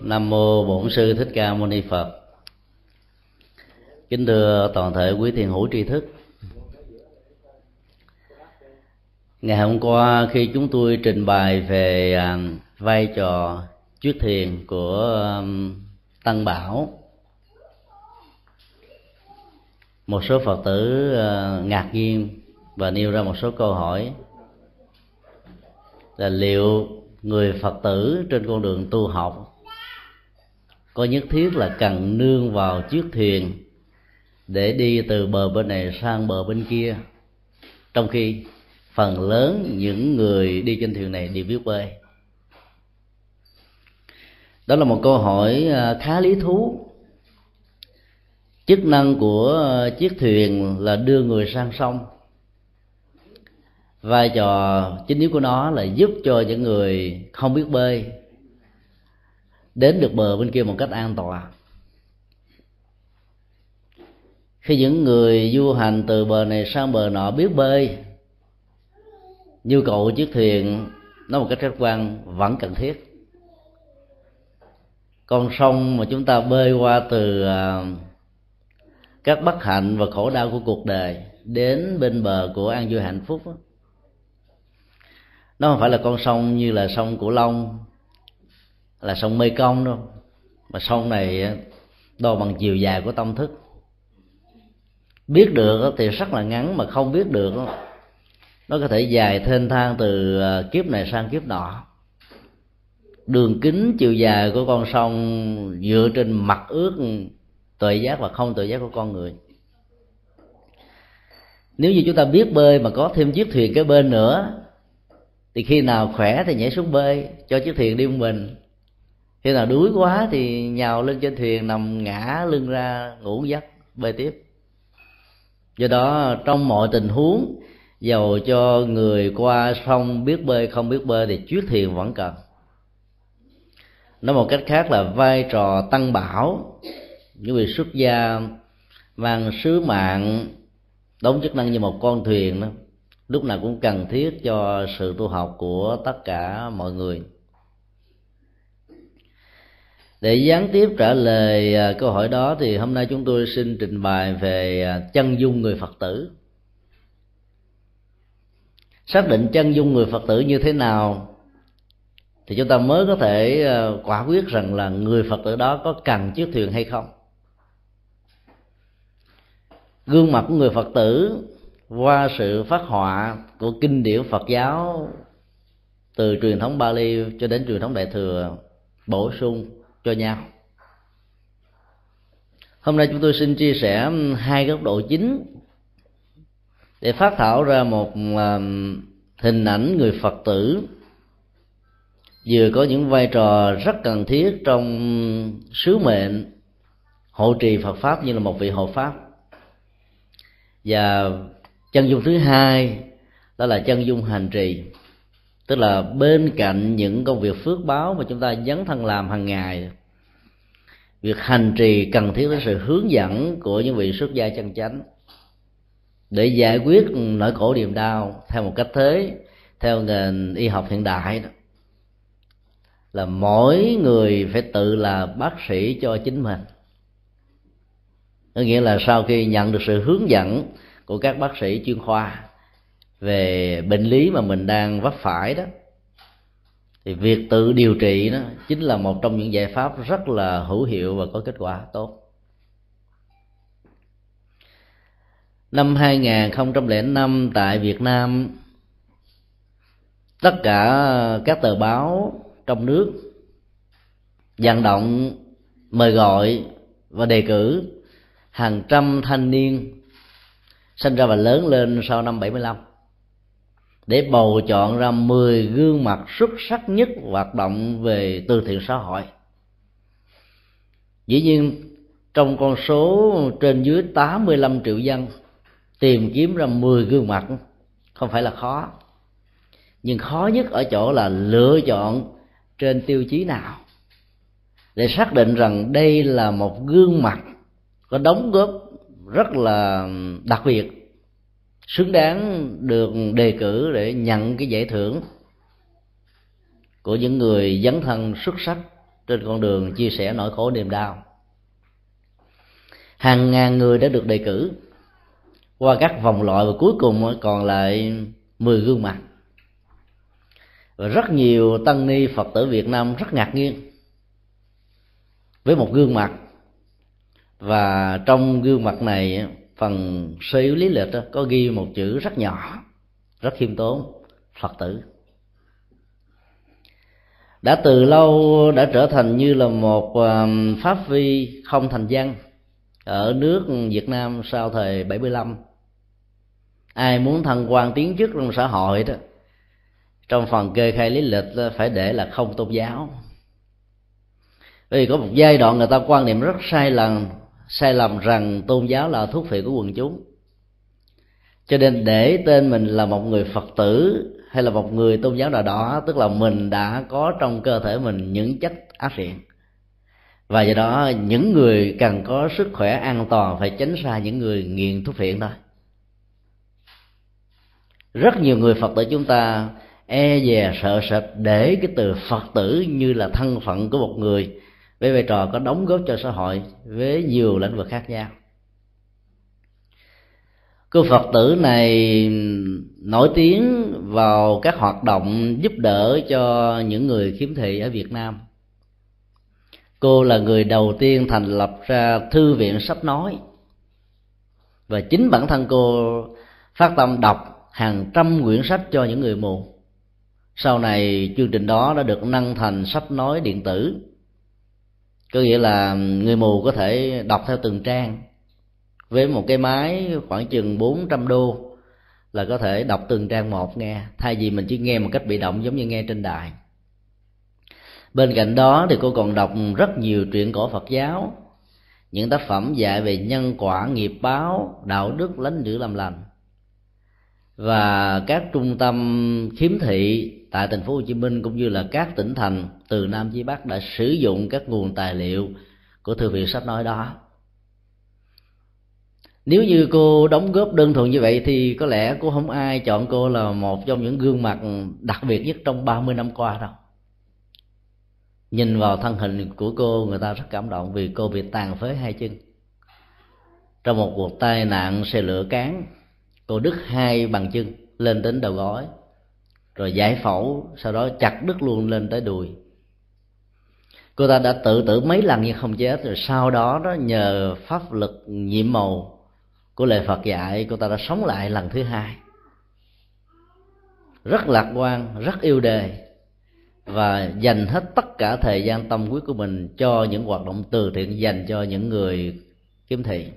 nam mô bổn sư thích ca mâu ni phật. Kính thưa toàn thể quý thiền hữu tri thức. Ngày hôm qua khi chúng tôi trình bày về à, vai trò trước thiền của tăng bảo, một số phật tử à, ngạc nhiên và nêu ra một số câu hỏi là liệu người phật tử trên con đường tu học có nhất thiết là cần nương vào chiếc thuyền để đi từ bờ bên này sang bờ bên kia. Trong khi phần lớn những người đi trên thuyền này đều biết bơi. Đó là một câu hỏi à, khá lý thú. Chức năng của chiếc thuyền là đưa người sang sông. Vai trò chính yếu của nó là giúp cho những người không biết bơi đến được bờ bên kia một cách an toàn khi những người du hành từ bờ này sang bờ nọ biết bơi, nhu cầu của chiếc thuyền nó một cách khách quan vẫn cần thiết con sông mà chúng ta bơi qua từ à, các bất hạnh và khổ đau của cuộc đời đến bên bờ của an vui hạnh phúc đó. nó không phải là con sông như là sông cửu long là sông mê công đâu mà sông này đo bằng chiều dài của tâm thức. Biết được thì rất là ngắn mà không biết được nó có thể dài thênh thang từ à, kiếp này sang kiếp nọ. Đường kính chiều dài của con sông dựa trên mặt ước tuệ giác và không tuệ giác của con người. Nếu như chúng ta biết bơi mà có thêm chiếc thuyền cái bên nữa, thì khi nào khỏe thì nhảy xuống bơi, cho chiếc thuyền đi một mình khi nào đuối quá thì nhào lên trên thuyền, nằm ngã lưng ra ngủ giấc bơi tiếp do đó, trong mọi tình huống, dầu cho người qua sông biết bơi, không biết bơi thì chuyết thuyền vẫn cần. Nói một cách khác là vai trò tăng bảo, những vị xuất gia mang sứ mạng, đóng chức năng như một con thuyền đó, lúc nào cũng cần thiết cho sự tu học của tất cả mọi người để gián tiếp trả lời à, câu hỏi đó thì hôm nay chúng tôi xin trình bày về à, chân dung người phật tử. Xác định chân dung người phật tử như thế nào thì chúng ta mới có thể à, quả quyết rằng là người phật tử đó có cần chiếc thuyền hay không. Gương mặt của người phật tử qua sự phát họa của kinh điển phật giáo từ truyền thống bali cho đến truyền thống đại thừa bổ sung cho nhau. Hôm nay chúng tôi xin chia sẻ um, hai góc độ chính để phát thảo ra một um, hình ảnh người phật tử vừa có những vai trò rất cần thiết trong sứ mệnh hộ trì phật pháp như là một vị hộ pháp. Và chân dung thứ hai đó là chân dung hành trì tức là bên cạnh những công việc phước báo mà chúng ta dấn thân làm hàng ngày, việc hành trì cần thiết đến sự hướng dẫn của những vị xuất gia chân chánh để giải quyết nỗi khổ niềm đau theo một cách thế, theo nền y học hiện đại đó. Là mỗi người phải tự là bác sĩ cho chính mình. Có nghĩa là sau khi nhận được sự hướng dẫn của các bác sĩ chuyên khoa về bệnh lý mà mình đang vấp phải đó. Thì việc tự điều trị đó chính là một trong những giải pháp rất là hữu hiệu và có kết quả tốt. Năm 2005 tại Việt Nam, tất cả các tờ báo trong nước vận động, mời gọi và đề cử hàng trăm thanh niên sinh ra và lớn lên sau năm 75 để bầu chọn ra 10 gương mặt xuất sắc nhất hoạt động về từ thiện xã hội. Dĩ nhiên, trong con số trên dưới 85 triệu dân, tìm kiếm ra 10 gương mặt không phải là khó. Nhưng khó nhất ở chỗ là lựa chọn trên tiêu chí nào. Để xác định rằng đây là một gương mặt có đóng góp rất là đặc biệt xứng đáng được đề cử để nhận cái giải thưởng của những người dấn thân xuất sắc trên con đường chia sẻ nỗi khổ niềm đau. Hàng ngàn người đã được đề cử qua các vòng loại và cuối cùng còn lại 10 gương mặt. Và rất nhiều tăng ni phật tử việt nam rất ngạc nhiên với một gương mặt. Và trong gương mặt này phần sơ yếu lý lịch có ghi một chữ rất nhỏ, rất khiêm tốn, phật tử. Đã từ lâu đã trở thành như là một pháp vi không thành văn ở nước Việt Nam sau thời 75 ai muốn thăng quan tiến chức trong xã hội đó, trong phần kê khai lý lịch phải để là không tôn giáo. Vì có một giai đoạn người ta quan niệm rất sai lầm sai lầm rằng tôn giáo là thuốc phiện của quần chúng. Cho nên để tên mình là một người phật tử hay là một người tôn giáo nào đó, tức là mình đã có trong cơ thể mình những chất ác thiện và do đó, những người cần có sức khỏe an toàn phải tránh xa những người nghiện thuốc phiện thôi. Rất nhiều người phật tử chúng ta e dè, sợ sệt để cái từ phật tử như là thân phận của một người với vai trò có đóng góp cho xã hội với nhiều lĩnh vực khác nhau. Cô phật tử này nổi tiếng vào các hoạt động giúp đỡ cho những người khiếm thị ở việt nam. Cô là người đầu tiên thành lập ra thư viện sách nói. Và chính bản thân cô phát tâm đọc hàng trăm quyển sách cho những người mù. Sau này chương trình đó đã được nâng thành sách nói điện tử có nghĩa là người mù có thể đọc theo từng trang với một cái máy khoảng chừng 400 đô là có thể đọc từng trang một nghe, thay vì mình chỉ nghe một cách bị động giống như nghe trên đài. Bên cạnh đó thì cô còn đọc rất nhiều truyện cổ phật giáo, những tác phẩm dạy về nhân quả, nghiệp báo, đạo đức, lánh dữ làm lành. Và các trung tâm khiếm thị tại thành phố Hồ Chí Minh cũng như là các tỉnh thành, từ Nam chí Bắc đã sử dụng các nguồn tài liệu của thư viện sách nói đó. Nếu như cô đóng góp đơn thuần như vậy thì có lẽ cô không ai chọn cô là một trong những gương mặt đặc biệt nhất trong 30 năm qua đâu. Nhìn vào thân hình của cô, người ta rất cảm động vì cô bị tàn phế hai chân. Trong một cuộc tai nạn, xe lửa cán, cô đứt hai bàn chân lên đến đầu gối rồi giải phẫu, sau đó chặt đứt luôn lên tới đùi. Cô ta đã tự tử mấy lần nhưng không chết, rồi sau đó đó nhờ pháp lực nhiệm màu của lời phật dạy, cô ta đã sống lại lần thứ hai. Rất lạc quan, rất yêu đề và dành hết tất cả thời gian tâm huyết của mình cho những hoạt động từ thiện, dành cho những người kiếm thị.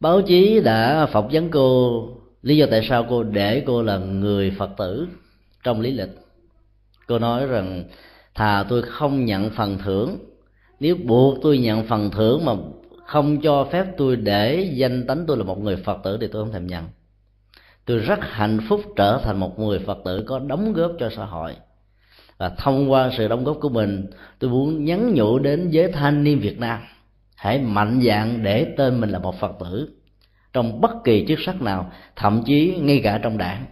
Báo chí đã phỏng vấn cô lý do tại sao cô để cô là người phật tử trong lý lịch? Cô nói rằng, thà tôi không nhận phần thưởng, nếu buộc tôi nhận phần thưởng mà không cho phép tôi để danh tánh tôi là một người phật tử thì tôi không thèm nhận. Tôi rất hạnh phúc trở thành một người phật tử có đóng góp cho xã hội. Và thông qua sự đóng góp của mình, tôi muốn nhắn nhủ đến giới thanh niên việt nam, hãy mạnh dạn để tên mình là một phật tử trong bất kỳ chức sắc nào, thậm chí ngay cả trong đảng.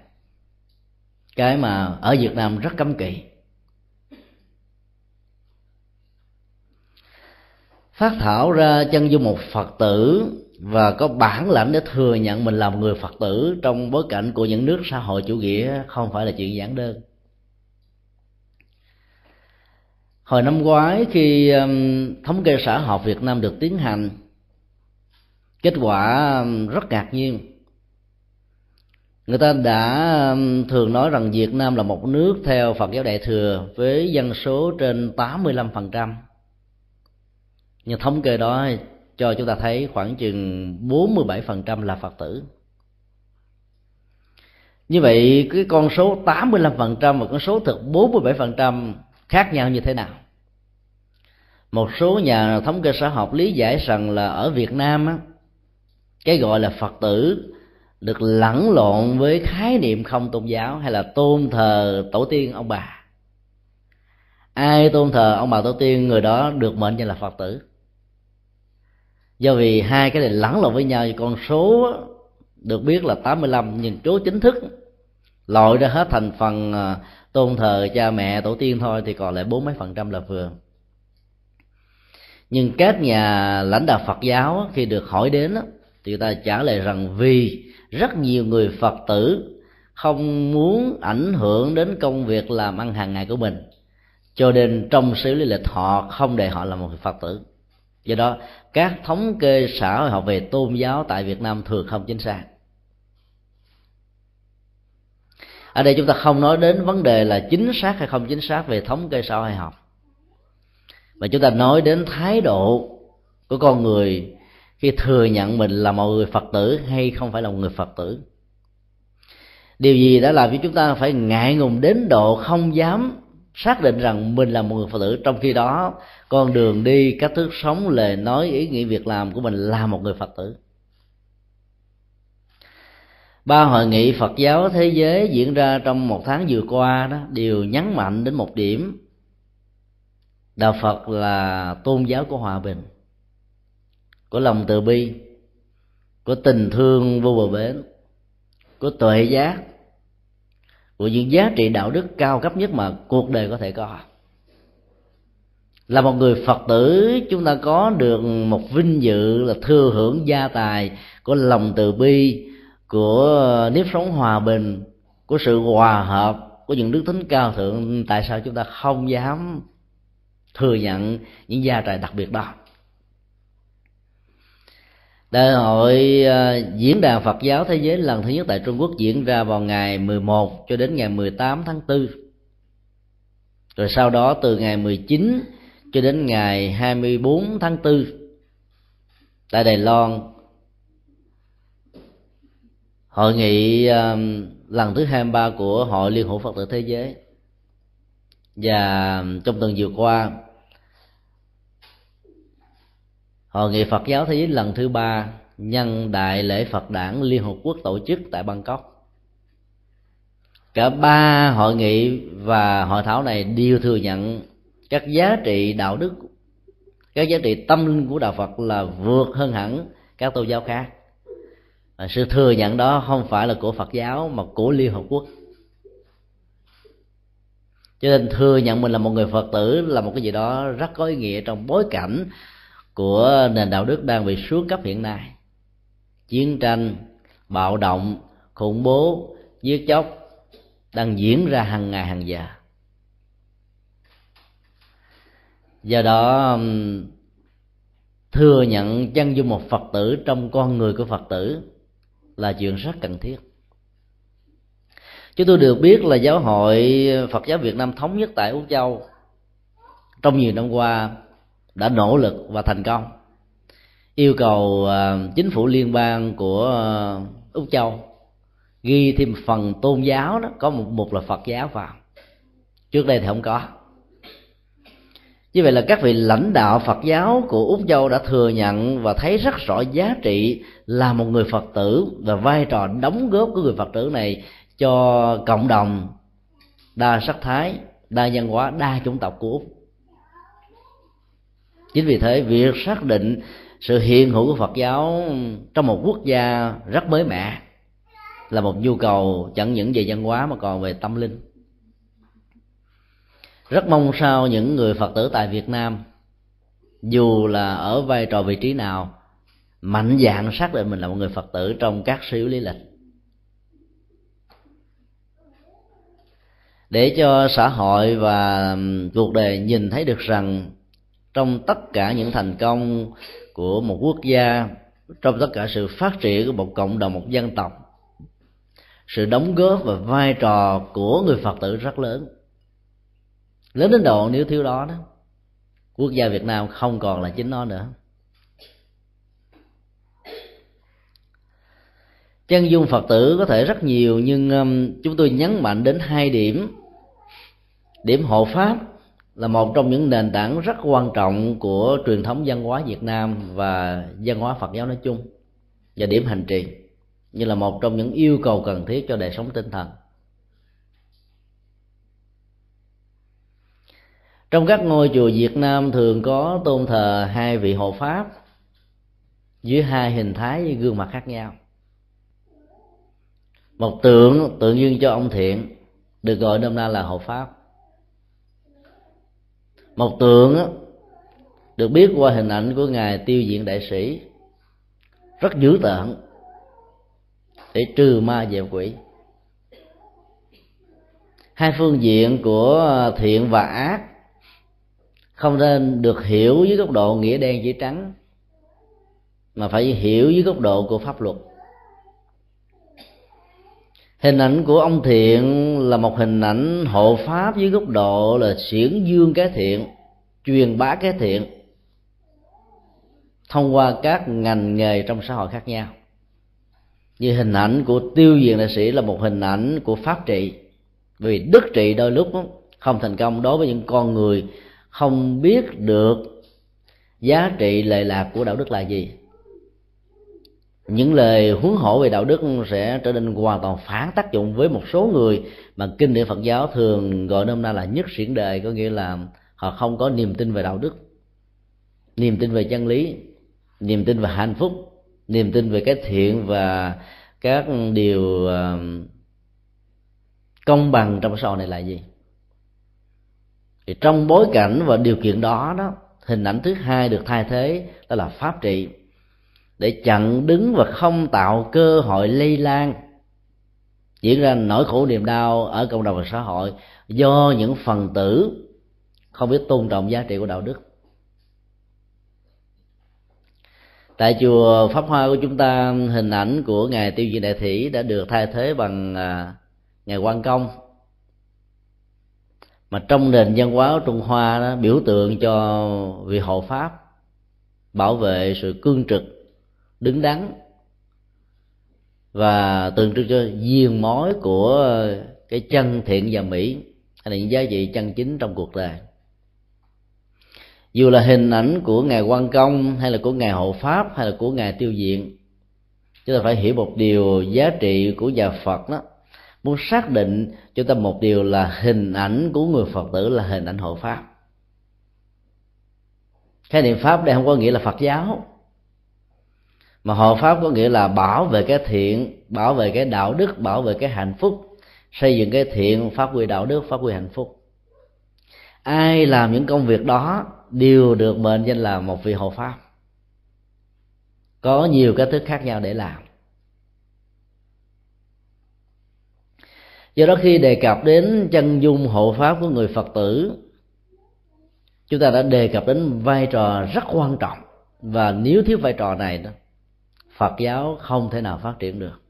Cái mà ở việt nam rất cấm kỵ. Phát thảo ra chân dung một phật tử và có bản lãnh để thừa nhận mình làm người phật tử trong bối cảnh của những nước xã hội chủ nghĩa không phải là chuyện giản đơn. Hồi năm ngoái khi thống kê xã hội việt nam được tiến hành kết quả um, rất ngạc nhiên người ta đã um, thường nói rằng Việt Nam là một nước theo Phật giáo Đại thừa với dân số trên 85%. Nhưng thống kê đó cho chúng ta thấy khoảng chừng 47% là Phật tử. Như vậy cái con số 85% và con số thực 47% khác nhau như thế nào? Một số nhà thống kê xã học lý giải rằng là ở Việt Nam á, cái gọi là Phật tử được lẫn lộn với khái niệm không tôn giáo hay là tôn thờ tổ tiên ông bà. Ai tôn thờ ông bà tổ tiên, người đó được mệnh danh là phật tử. Do vì hai cái này lẫn lộn với nhau, con số được biết là 85 nhưng số chính thức loại ra hết thành phần à, tôn thờ cha mẹ tổ tiên thôi thì còn lại bốn mấy phần trăm là vừa. Nhưng các nhà lãnh đạo phật giáo khi được hỏi đến thì người ta trả lời rằng vì rất nhiều người phật tử không muốn ảnh hưởng đến công việc làm ăn hàng ngày của mình. Cho nên trong xử lý lịch họ không để họ là một phật tử. Do đó, các thống kê xã hội học về tôn giáo tại việt nam thường không chính xác. Ở đây chúng ta không nói đến vấn đề là chính xác hay không chính xác về thống kê xã hội học. Mà chúng ta nói đến thái độ của con người khi thừa nhận mình là một người phật tử hay không phải là một người phật tử. Điều gì đã làm cho chúng ta phải ngại ngùng đến độ không dám xác định rằng mình là một người phật tử. Trong khi đó, con đường đi, cách thức sống, lời nói, ý nghĩa việc làm của mình là một người phật tử. Ba hội nghị phật giáo thế giới diễn ra trong một tháng vừa qua đó, đều nhấn mạnh đến một điểm. Đạo phật là tôn giáo của hòa bình của lòng từ bi của tình thương vô bờ bến của tuệ giác. Của những giá trị đạo đức cao cấp nhất mà cuộc đời có thể có. Là một người phật tử, chúng ta có được một vinh dự là thừa hưởng gia tài của lòng từ bi, của nếp sống hòa bình, của sự hòa hợp của những đức tính cao thượng. Tại sao chúng ta không dám thừa nhận những gia tài đặc biệt đó? Đại hội ờ, diễn đàn Phật giáo thế giới lần thứ nhất tại Trung Quốc diễn ra vào ngày 11 cho đến ngày 18 tháng 4. Rồi sau đó từ ngày 19 cho đến ngày 24 tháng 4 tại Đài Loan hội nghị ờ, lần thứ 23 của Hội Liên hữu Phật tử Thế giới và trong tuần vừa qua hội nghị Phật giáo thế giới lần thứ ba nhân đại lễ Phật đảng Liên Hợp Quốc tổ chức tại Bangkok. Cả ba hội nghị và hội thảo này đều thừa nhận các giá trị đạo đức, các giá trị tâm linh của đạo Phật là vượt hơn hẳn các tôn giáo khác. Và sự thừa nhận đó không phải là của Phật giáo mà của Liên Hợp Quốc. Cho nên thừa nhận mình là một người Phật tử là một cái gì đó rất có ý nghĩa trong bối cảnh của nền đạo đức đang bị xuống cấp hiện nay. Chiến tranh, bạo động, khủng bố, giết chóc đang diễn ra hàng ngày hàng giờ. Do đó thừa nhận chân dung một phật tử trong con người của phật tử là chuyện rất cần thiết. Chúng tôi được biết là giáo hội phật giáo việt nam thống nhất tại úc châu trong nhiều năm qua đã nỗ lực và thành công. Yêu cầu à, chính phủ liên bang của à, úc châu ghi thêm phần tôn giáo đó, có một một là phật giáo vào. Trước đây thì không có. Như vậy là các vị lãnh đạo phật giáo của úc châu đã thừa nhận và thấy rất rõ giá trị là một người phật tử và vai trò đóng góp của người phật tử này cho cộng đồng đa sắc thái, đa văn hóa, đa chủng tộc của úc chính vì thế, việc xác định sự hiện hữu của phật giáo trong một quốc gia rất mới mẻ là một nhu cầu chẳng những về văn hóa mà còn về tâm linh. Rất mong sao những người phật tử tại việt nam, dù là ở vai trò vị trí nào, mạnh dạng xác định mình là một người phật tử trong các siêu lý lịch. Để cho xã hội và cuộc đời nhìn thấy được rằng trong tất cả những thành công của một quốc gia trong tất cả sự phát triển của một cộng đồng một dân tộc. Sự đóng góp và vai trò của người phật tử rất lớn. Lớn đến độ nếu thiếu đó đó quốc gia việt nam không còn là chính nó nữa. Chân dung phật tử có thể rất nhiều nhưng um, chúng tôi nhấn mạnh đến hai điểm. Điểm hộ pháp là một trong những nền tảng rất quan trọng của truyền thống văn hóa Việt Nam và văn hóa Phật giáo nói chung và điểm hành trì, như là một trong những yêu cầu cần thiết cho đời sống tinh thần. Trong các ngôi chùa Việt Nam thường có tôn thờ hai vị hộ pháp dưới hai hình thái gương mặt khác nhau. Một tượng tượng trưng cho ông thiện, được gọi nôm na là hộ pháp một tượng á, được biết qua hình ảnh của ngài tiêu diện đại sĩ rất dữ tợn để trừ ma dẹp quỷ. Hai phương diện của thiện và ác không nên được hiểu dưới góc độ nghĩa đen chỉ trắng mà phải hiểu dưới góc độ của pháp luật hình ảnh của ông thiện là một hình ảnh hộ pháp dưới góc độ là xiển dương cái thiện, truyền bá cái thiện, thông qua các ngành nghề trong xã hội khác nhau. Như hình ảnh của tiêu diệt đại sĩ là một hình ảnh của pháp trị, vì đức trị đôi lúc không thành công đối với những con người không biết được giá trị lệ lạc của đạo đức là gì những lời huấn hộ về đạo đức sẽ trở nên hoàn toàn phản tác dụng với một số người mà kinh điển Phật giáo thường gọi nôm na là nhất xiển đề có nghĩa là họ không có niềm tin về đạo đức, niềm tin về chân lý, niềm tin về hạnh phúc, niềm tin về cái thiện và các điều ờ, công bằng trong xã hội này là gì? Thì trong bối cảnh và điều kiện đó đó, hình ảnh thứ hai được thay thế đó là pháp trị để chặn đứng và không tạo cơ hội lây lan. Diễn ra nỗi khổ niềm đau ở cộng đồng và xã hội do những phần tử không biết tôn trọng giá trị của đạo đức. Tại chùa pháp hoa của chúng ta, hình ảnh của ngài tiêu diệt đại thủy đã được thay thế bằng à, ngài quan công. Mà trong nền văn hóa trung hoa đó, biểu tượng cho vị hộ pháp, bảo vệ sự cương trực đứng đắn. Và tượng trưng cho diên mối của cái chân thiện và mỹ hay là những giá trị chân chính trong cuộc đời. Dù là hình ảnh của ngài quan công, hay là của ngài hộ pháp, hay là của ngài tiêu diện chúng ta phải hiểu một điều giá trị của nhà phật đó. Muốn xác định cho ta một điều là hình ảnh của người phật tử là hình ảnh hộ pháp. Khái niệm pháp đây không có nghĩa là phật giáo mà hộ pháp có nghĩa là bảo vệ cái thiện, bảo vệ cái đạo đức, bảo vệ cái hạnh phúc. Xây dựng cái thiện, phát huy đạo đức, phát huy hạnh phúc. Ai làm những công việc đó, đều được mệnh danh là một vị hộ pháp. Có nhiều cách thức khác nhau để làm. Do đó khi đề cập đến chân dung hộ pháp của người phật tử, chúng ta đã đề cập đến vai trò rất quan trọng. Và nếu thiếu vai trò này đó phật giáo không thể nào phát triển được.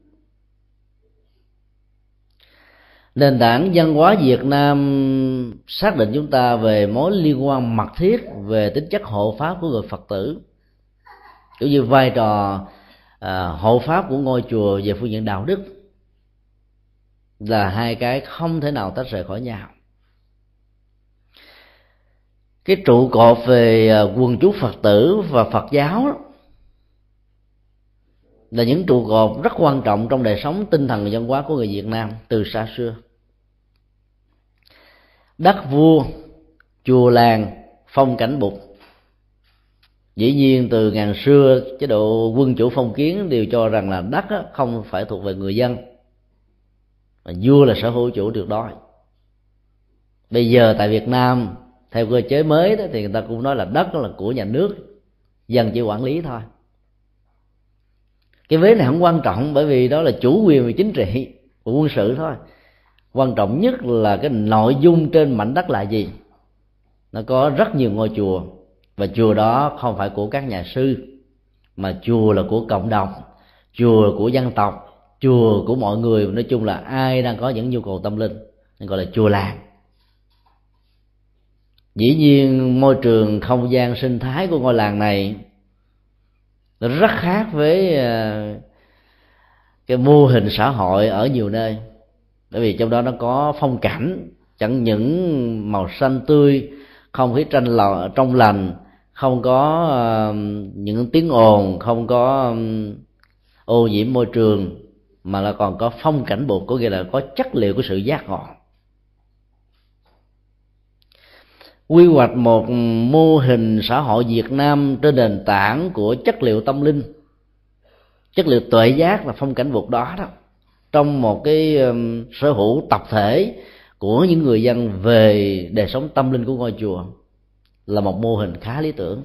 Nền tảng văn hóa việt nam xác định chúng ta về mối liên quan mật thiết về tính chất hộ pháp của người phật tử. Cũng như vai trò à, hộ pháp của ngôi chùa về phương diện đạo đức là hai cái không thể nào tách rời khỏi nhau. Cái trụ cột về à, quần chúng phật tử và phật giáo là những trụ cột rất quan trọng trong đời sống tinh thần và văn hóa của người Việt Nam từ xa xưa. Đất vua, chùa làng, phong cảnh bục. Dĩ nhiên từ ngàn xưa, chế độ quân chủ phong kiến đều cho rằng là đất không phải thuộc về người dân. Mà vua là sở hữu chủ được đó bây giờ tại việt nam, theo cơ chế mới đó, thì người ta cũng nói là đất là của nhà nước, dân chỉ quản lý thôi cái vế này không quan trọng, bởi vì đó là chủ quyền về chính trị, của quân sự thôi. Quan trọng nhất là cái nội dung trên mảnh đất là gì? Nó có rất nhiều ngôi chùa, và chùa đó không phải của các nhà sư, mà chùa là của cộng đồng, chùa của dân tộc, chùa của mọi người. Nói chung là ai đang có những nhu cầu tâm linh, nên gọi là chùa làng. Dĩ nhiên môi trường không gian sinh thái của ngôi làng này nó rất khác với ờ, cái mô hình xã hội ở nhiều nơi. Bởi vì trong đó nó có phong cảnh, chẳng những màu xanh tươi, không khí tranh lò, trong lành, không có ờ, những tiếng ồn, không có ô nhiễm môi trường, mà là còn có phong cảnh buộc có nghĩa là có chất liệu của sự giác ngộ. Quy hoạch một mô hình xã hội việt nam trên nền tảng của chất liệu tâm linh chất liệu tuệ giác là phong cảnh vụt đó đó. Trong một cái um, sở hữu tập thể của những người dân về đời sống tâm linh của ngôi chùa là một mô hình khá lý tưởng.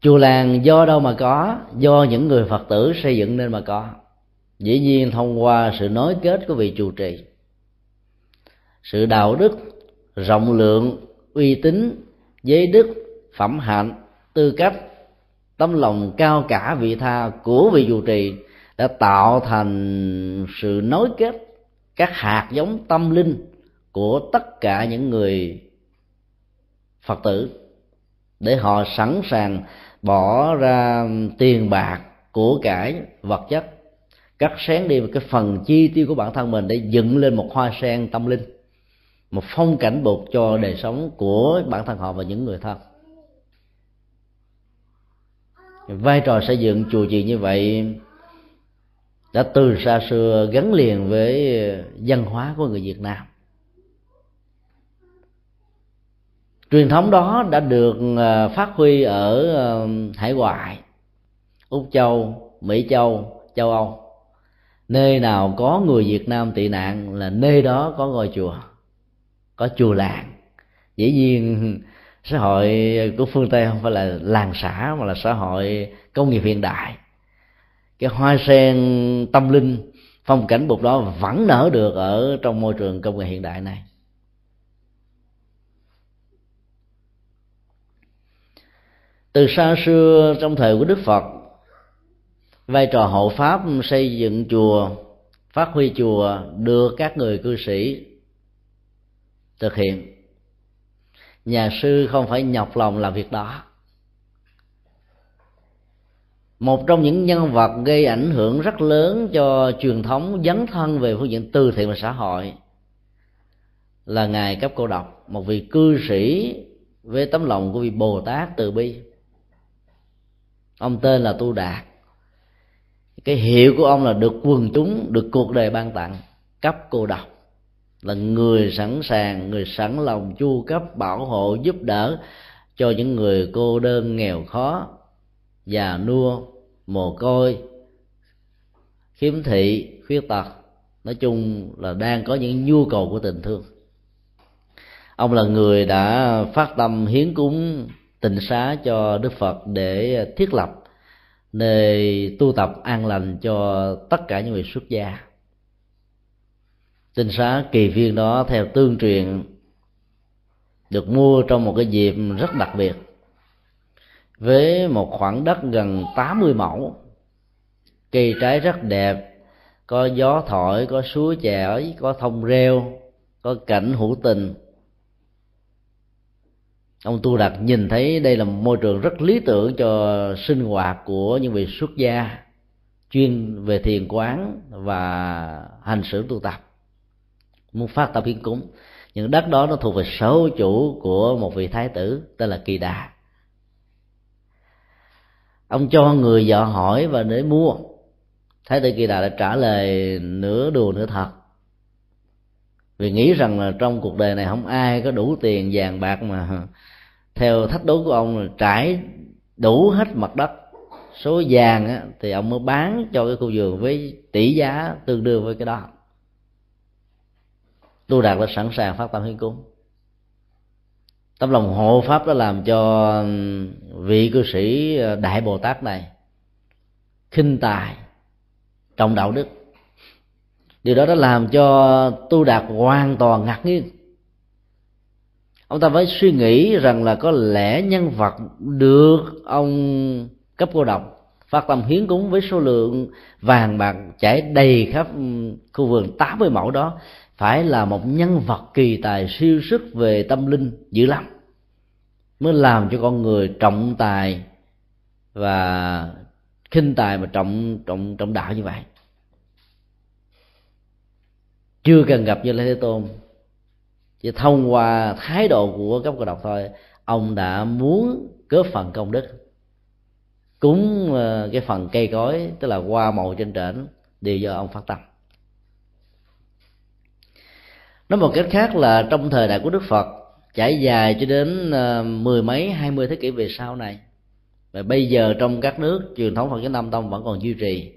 Chùa làng do đâu mà có do những người phật tử xây dựng nên mà có dĩ nhiên thông qua sự nối kết của vị trụ trì, sự đạo đức, rộng lượng, uy tín, giới đức, phẩm hạnh, tư cách, tấm lòng cao cả vị tha của vị trụ trì đã tạo thành sự nối kết các hạt giống tâm linh của tất cả những người phật tử để họ sẵn sàng bỏ ra tiền bạc của cải vật chất cắt sáng đi một cái phần chi tiêu của bản thân mình để dựng lên một hoa sen tâm linh. Một phong cảnh bột cho đời sống của bản thân họ và những người thân. Vai trò xây dựng chùa chiền như vậy đã từ xa xưa gắn liền với văn hóa của người Việt Nam. Truyền thống đó đã được à, phát huy ở à, hải ngoại, úc châu, mỹ châu châu âu nơi nào có người việt nam tị nạn là nơi đó có ngôi chùa, có chùa làng. Dĩ nhiên, xã hội của phương tây không phải là làng xã, mà là xã hội công nghiệp hiện đại. Cái hoa sen tâm linh, phong cảnh bục đó vẫn nở được ở trong môi trường công nghệ hiện đại này. Từ xa xưa, trong thời của đức phật vai trò hộ pháp xây dựng chùa, phát huy chùa được các người cư sĩ thực hiện. Nhà sư không phải nhọc lòng làm việc đó. Một trong những nhân vật gây ảnh hưởng rất lớn cho truyền thống dấn thân về phương diện từ thiện và xã hội là ngài cấp cô độc, một vị cư sĩ với tấm lòng của vị bồ tát từ bi. Ông tên là tu đạt cái hiệu của ông là được quần chúng, được cuộc đời ban tặng. Cấp cô độc. Là người sẵn sàng, người sẵn lòng chu cấp, bảo hộ, giúp đỡ cho những người cô đơn, nghèo khó. Già nua, mồ côi, khiếm thị, khuyết tật. Nói chung là đang có những nhu cầu của tình thương. Ông là người đã phát tâm hiến cúng tình xá cho đức phật để thiết lập nơi tu tập an lành cho tất cả những người xuất gia. Tinh xá kỳ viên đó theo tương truyền được mua trong một cái dịp rất đặc biệt với một khoảng đất gần 80 mẫu. Cây trái rất đẹp, có gió thổi, có suối chảy, có thông reo có cảnh hữu tình ông tu đạt nhìn thấy đây là một môi trường rất lý tưởng cho sinh hoạt của những vị xuất gia chuyên về thiền quán và hành xử tu tập. Muốn phát tâm hiến cúng, những đất đó nó thuộc về sở chủ của một vị thái tử tên là kỳ đà. Ông cho người vợ hỏi và để mua. Thái tử kỳ đà đã trả lời, nửa đùa nửa thật. Vì nghĩ rằng là trong cuộc đời này không ai có đủ tiền vàng bạc mà theo thách đố của ông là trải đủ hết mặt đất số vàng á, thì ông mới bán cho cái khu vườn với tỷ giá tương đương với cái đó. Tu đạt đã sẵn sàng phát tâm hiến cúng. Tấm lòng hộ pháp đã làm cho vị cư sĩ ờ, đại bồ tát này khinh tài trọng đạo đức. Điều đó đã làm cho tu đạt hoàn toàn ngạc nhiên ông ta mới suy nghĩ rằng là có lẽ nhân vật được ông cấp cô độc, phát tâm hiến cúng với số lượng vàng bạc chảy đầy khắp ừ, khu vườn 80 mẫu đó, phải là một nhân vật kỳ tài siêu sức về tâm linh dữ lắm, mới làm cho con người trọng tài và khinh tài mà trọng trọng trọng đạo như vậy. Chưa cần gặp như lê thế tôn chỉ thông qua thái độ của các cô độc thôi, ông đã muốn góp phần công đức, cúng ờ, cái phần cây cối, tức là hoa màu trên trển, đều do ông phát tâm. Nói một cách khác là trong thời đại của đức phật, trải dài cho đến ờ, mười mấy, hai mươi thế kỷ về sau này, và bây giờ trong các nước truyền thống phật giáo nam tông vẫn còn duy trì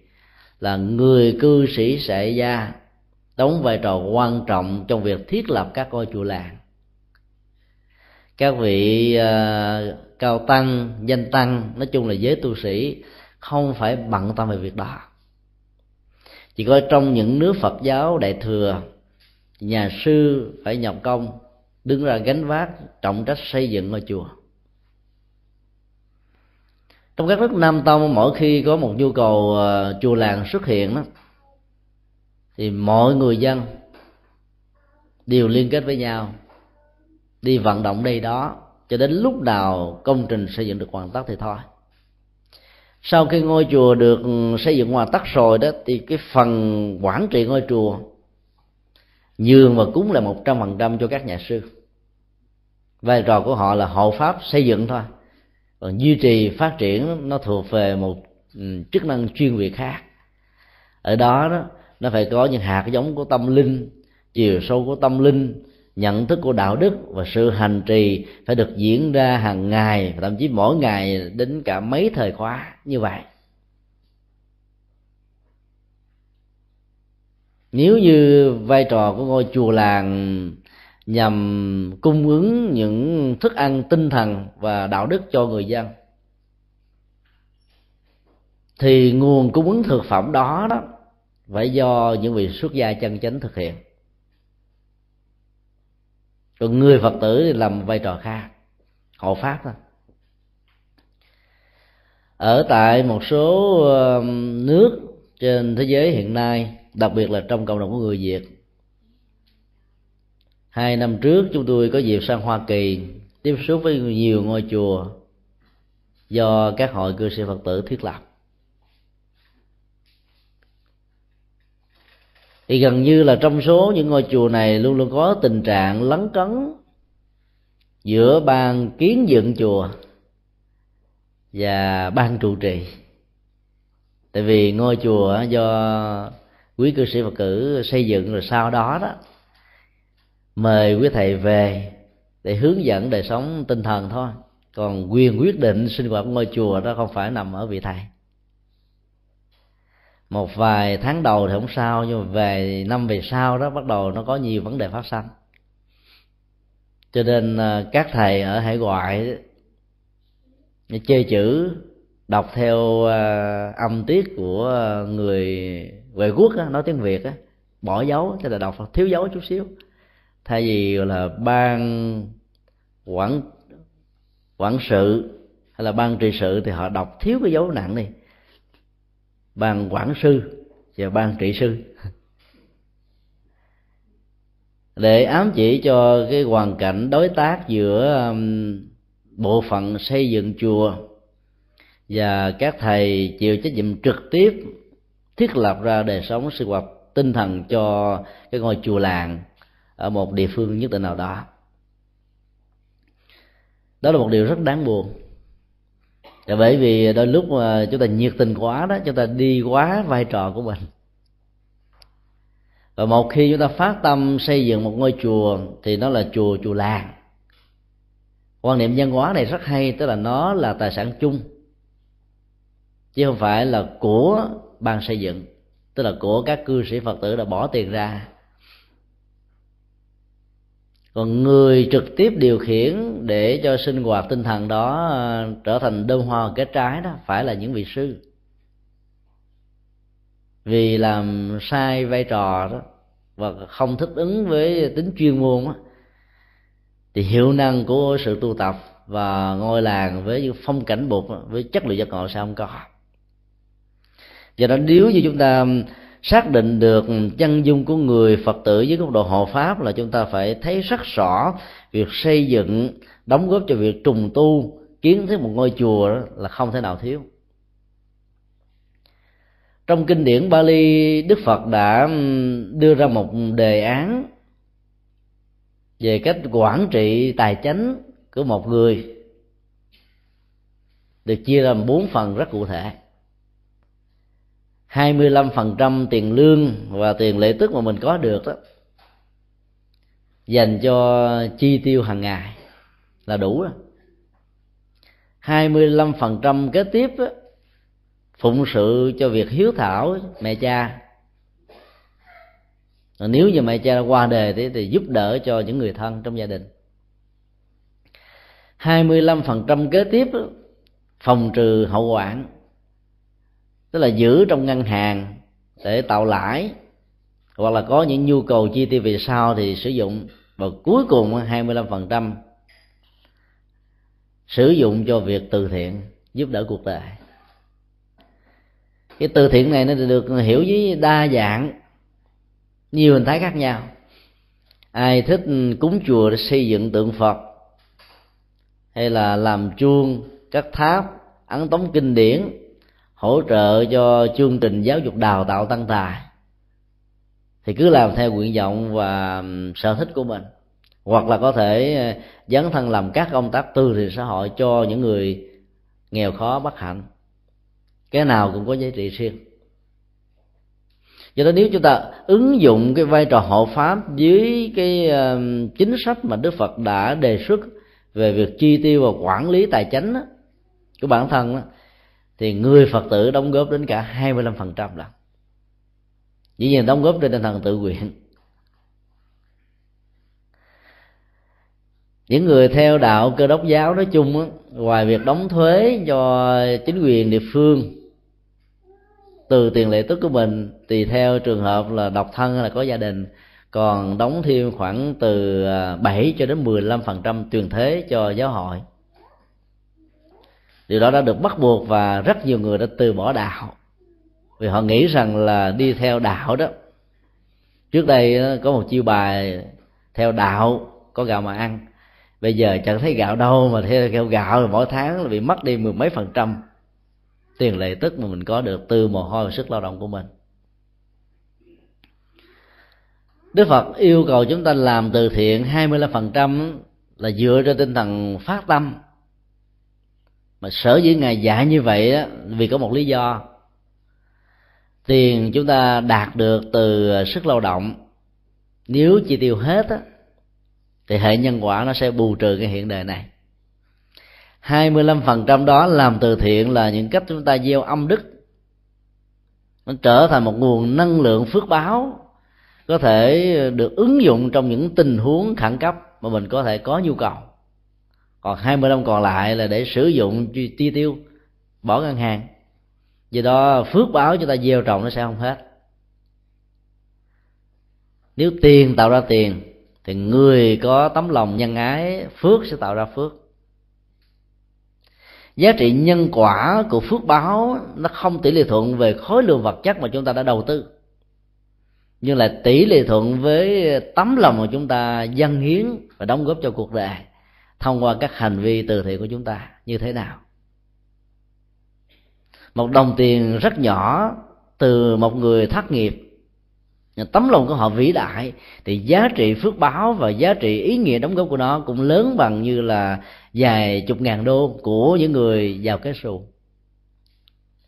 là người cư sĩ sệ gia đóng vai trò quan trọng trong việc thiết lập các ngôi chùa làng. Các vị uh, cao tăng danh tăng nói chung là giới tu sĩ không phải bận tâm về việc đó. Chỉ có trong những nước phật giáo đại thừa nhà sư phải nhập công đứng ra gánh vác trọng trách xây dựng ngôi chùa. Trong các nước nam tông mỗi khi có một nhu cầu uh, chùa làng xuất hiện đó thì mọi người dân đều liên kết với nhau, đi vận động đây đó cho đến lúc nào công trình xây dựng được hoàn tất thì thôi. Sau khi ngôi chùa được xây dựng hoàn tất rồi đó, thì cái phần quản trị ngôi chùa nhường và cúng là một trăm phần trăm cho các nhà sư. Vai trò của họ là hộ pháp xây dựng thôi. Còn duy trì phát triển nó thuộc về một ừ, chức năng chuyên việc khác. Ở đó đó nó phải có những hạt giống của tâm linh, chiều sâu của tâm linh, nhận thức của đạo đức và sự hành trì phải được diễn ra hàng ngày, thậm chí mỗi ngày đến cả mấy thời khóa như vậy. Nếu như vai trò của ngôi chùa làng nhằm cung ứng những thức ăn tinh thần và đạo đức cho người dân, thì nguồn cung ứng thực phẩm đó đó phải do những vị xuất gia chân chánh thực hiện. Còn người phật tử thì làm vai trò khác, hộ pháp thôi. Ở tại một số nước trên thế giới hiện nay, đặc biệt là trong cộng đồng của người việt, hai năm trước chúng tôi có dịp sang hoa kỳ tiếp xúc với nhiều ngôi chùa do các hội cư sĩ phật tử thiết lập. Thì gần như là trong số những ngôi chùa này luôn luôn có tình trạng lấn cấn giữa ban kiến dựng chùa và ban trụ trì. Tại vì ngôi chùa do quý cư sĩ phật tử xây dựng rồi sau đó đó, mời quý thầy về để hướng dẫn đời sống tinh thần thôi. Còn quyền quyết định sinh hoạt ngôi chùa đó không phải nằm ở vị thầy một vài tháng đầu thì không sao nhưng mà về năm về sau đó bắt đầu nó có nhiều vấn đề phát sinh cho nên à, các thầy ở hải ngoại chơi chữ đọc theo à, âm tiết của người ngoại quốc đó, nói tiếng việt đó, bỏ dấu cho là đọc thiếu dấu chút xíu. Thay vì gọi là ban quản quản sự hay là ban trị sự thì họ đọc thiếu cái dấu nặng này ban quản sư và ban trị sư. Để ám chỉ cho cái hoàn cảnh đối tác giữa um, bộ phận xây dựng chùa và các thầy chịu trách nhiệm trực tiếp thiết lập ra đời sống sinh hoạt tinh thần cho cái ngôi chùa làng ở một địa phương nhất định nào đó. Đó là một điều rất đáng buồn là bởi vì đôi lúc mà chúng ta nhiệt tình quá đó, chúng ta đi quá vai trò của mình. Và một khi chúng ta phát tâm xây dựng một ngôi chùa, thì nó là chùa chùa làng. Quan niệm văn hóa này rất hay, tức là nó là tài sản chung, chứ không phải là của ban xây dựng, tức là của các cư sĩ phật tử đã bỏ tiền ra còn người trực tiếp điều khiển để cho sinh hoạt tinh thần đó ờ, trở thành đơm hoa kết trái đó phải là những vị sư. Vì làm sai vai trò đó và không thích ứng với tính chuyên môn đó, thì hiệu năng của sự tu tập và ngôi làng với phong cảnh bột với chất lượng giác ngộ sao không có. Do đó nếu như chúng ta xác định được chân dung của người phật tử với góc độ hộ pháp là chúng ta phải thấy rất rõ việc xây dựng, đóng góp cho việc trùng tu, kiến thiết một ngôi chùa đó là không thể nào thiếu. Trong kinh điển Bali, Đức Phật đã đưa ra một đề án về cách quản trị tài chánh của một người, được chia ra bốn phần rất cụ thể. 25% tiền lương và tiền lệ tức mà mình có được đó dành cho chi tiêu hàng ngày là đủ rồi. 25% kế tiếp đó, phụng sự cho việc hiếu thảo mẹ cha. Nếu như mẹ cha qua đời thì, thì giúp đỡ cho những người thân trong gia đình. 25% kế tiếp phòng trừ hậu quản tức là giữ trong ngân hàng để tạo lãi, hoặc là có những nhu cầu chi tiêu về sau thì sử dụng. Và cuối cùng 25% sử dụng cho việc từ thiện, giúp đỡ cuộc đời. Cái từ thiện này nó được hiểu với đa dạng, nhiều hình thái khác nhau. Ai thích cúng chùa để xây dựng tượng phật, hay là làm chuông các tháp, ấn tống kinh điển hỗ trợ cho chương trình giáo dục đào tạo tăng tài. Thì cứ làm theo nguyện vọng và sở thích của mình. Hoặc là có thể ờ, dấn thân làm các công tác từ thiện xã hội cho những người nghèo khó bất hạnh. Cái nào cũng có giá trị riêng. Do đó nếu chúng ta ứng dụng cái vai trò hộ pháp dưới cái chính sách mà đức phật đã đề xuất về việc chi tiêu và quản lý tài chính của bản thân thì người phật tử đóng góp đến cả 25% lần dĩ nhiên đóng góp trên tinh thần tự nguyện. Những người theo đạo cơ đốc giáo nói chung á, ngoài việc đóng thuế cho chính quyền địa phương từ tiền lệ tức của mình tùy theo trường hợp là độc thân hay là có gia đình còn đóng thêm khoảng từ à, 7 cho đến 15% tiền thuế cho giáo hội điều đó đã được bắt buộc và rất nhiều người đã từ bỏ đạo. Vì họ nghĩ rằng là đi theo đạo đó. Trước đây ờ, có một chiêu bài, theo đạo, có gạo mà ăn. Bây giờ chẳng thấy gạo đâu mà theo gạo mỗi tháng là bị mất đi mười mấy phần trăm tiền lệ tức mà mình có được từ mồ hôi và sức lao động của mình. Đức Phật yêu cầu chúng ta làm từ thiện 25% là dựa trên tinh thần phát tâm mà sở dĩ ngài dạy như vậy đó, vì có một lý do. Tiền chúng ta đạt được từ sức lao động nếu chi tiêu hết á, thì hệ nhân quả nó sẽ bù trừ cái hiện đề này. 25% đó làm từ thiện là những cách chúng ta gieo âm đức. Nó trở thành một nguồn năng lượng phước báo có thể được ứng dụng trong những tình huống khẩn cấp mà mình có thể có nhu cầu còn 25 còn lại là để sử dụng chi tiêu, bỏ ngân hàng. Do đó phước báo chúng ta gieo trồng nó sẽ không hết. Nếu tiền tạo ra tiền, thì người có tấm lòng nhân ái, phước sẽ tạo ra phước. Giá trị nhân quả của phước báo, nó không tỷ lệ thuận về khối lượng vật chất mà chúng ta đã đầu tư. Nhưng là tỷ lệ thuận với tấm lòng mà chúng ta dâng hiến và đóng góp cho cuộc đời thông qua các hành vi từ thiện của chúng ta như thế nào. Một đồng tiền rất nhỏ từ một người thất nghiệp, tấm lòng của họ vĩ đại, thì giá trị phước báo và giá trị ý nghĩa đóng góp của nó cũng lớn bằng như là vài chục ngàn đô của những người giàu cái xù.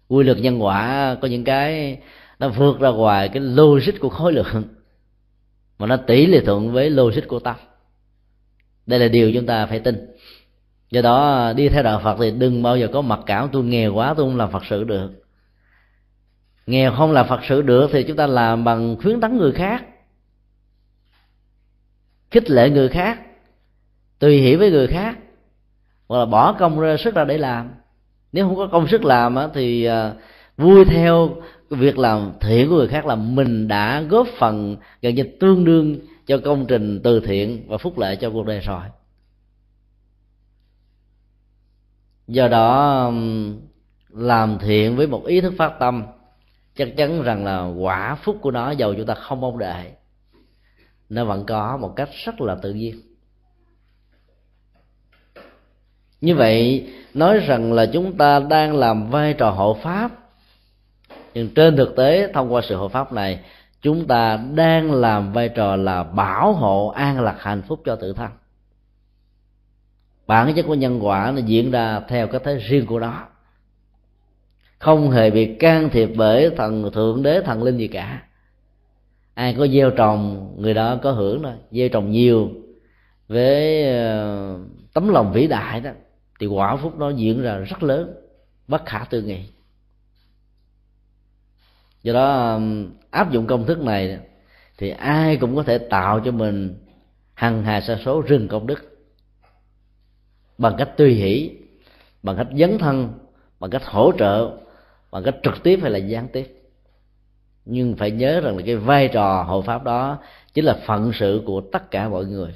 Quy luật nhân quả có những cái nó vượt ra ngoài cái logic của khối lượng, mà nó tỷ lệ thuận với logic của tâm đây là điều chúng ta phải tin. Do đó, đi theo đạo phật thì đừng bao giờ có mặc cảm, tôi nghèo quá, tôi không làm phật sự được. Nghèo không làm phật sự được thì chúng ta làm bằng khuyến tấn người khác, khích lệ người khác, tùy hiểu với người khác, hoặc là bỏ công ra sức ra để làm. Nếu không có công sức làm thì à, vui theo việc làm thiện của người khác là mình đã góp phần gần như tương đương cho công trình từ thiện và phúc lợi cho cuộc đời rồi. Do đó làm thiện với một ý thức phát tâm, chắc chắn rằng là quả phúc của nó giàu chúng ta không mong đợi, nó vẫn có một cách rất là tự nhiên. Như vậy, nói rằng là chúng ta đang làm vai trò hộ pháp, nhưng trên thực tế, thông qua sự hộ pháp này chúng ta đang làm vai trò là bảo hộ an lạc hạnh phúc cho tự thân. Bản chất của nhân quả nó diễn ra theo cái thế riêng của nó. Không hề bị can thiệp bởi thần thượng đế, thần linh gì cả. Ai có gieo trồng, người đó có hưởng thôi. Gieo trồng nhiều với ờ, tấm lòng vĩ đại đó, thì quả phúc nó diễn ra rất lớn, bất khả tư nghị do đó um, áp dụng công thức này thì ai cũng có thể tạo cho mình hằng hà sa số rừng công đức bằng cách tùy hỷ, bằng cách dấn thân, bằng cách hỗ trợ, bằng cách trực tiếp hay là gián tiếp. Nhưng phải nhớ rằng là cái vai trò hộ pháp đó chính là phận sự của tất cả mọi người.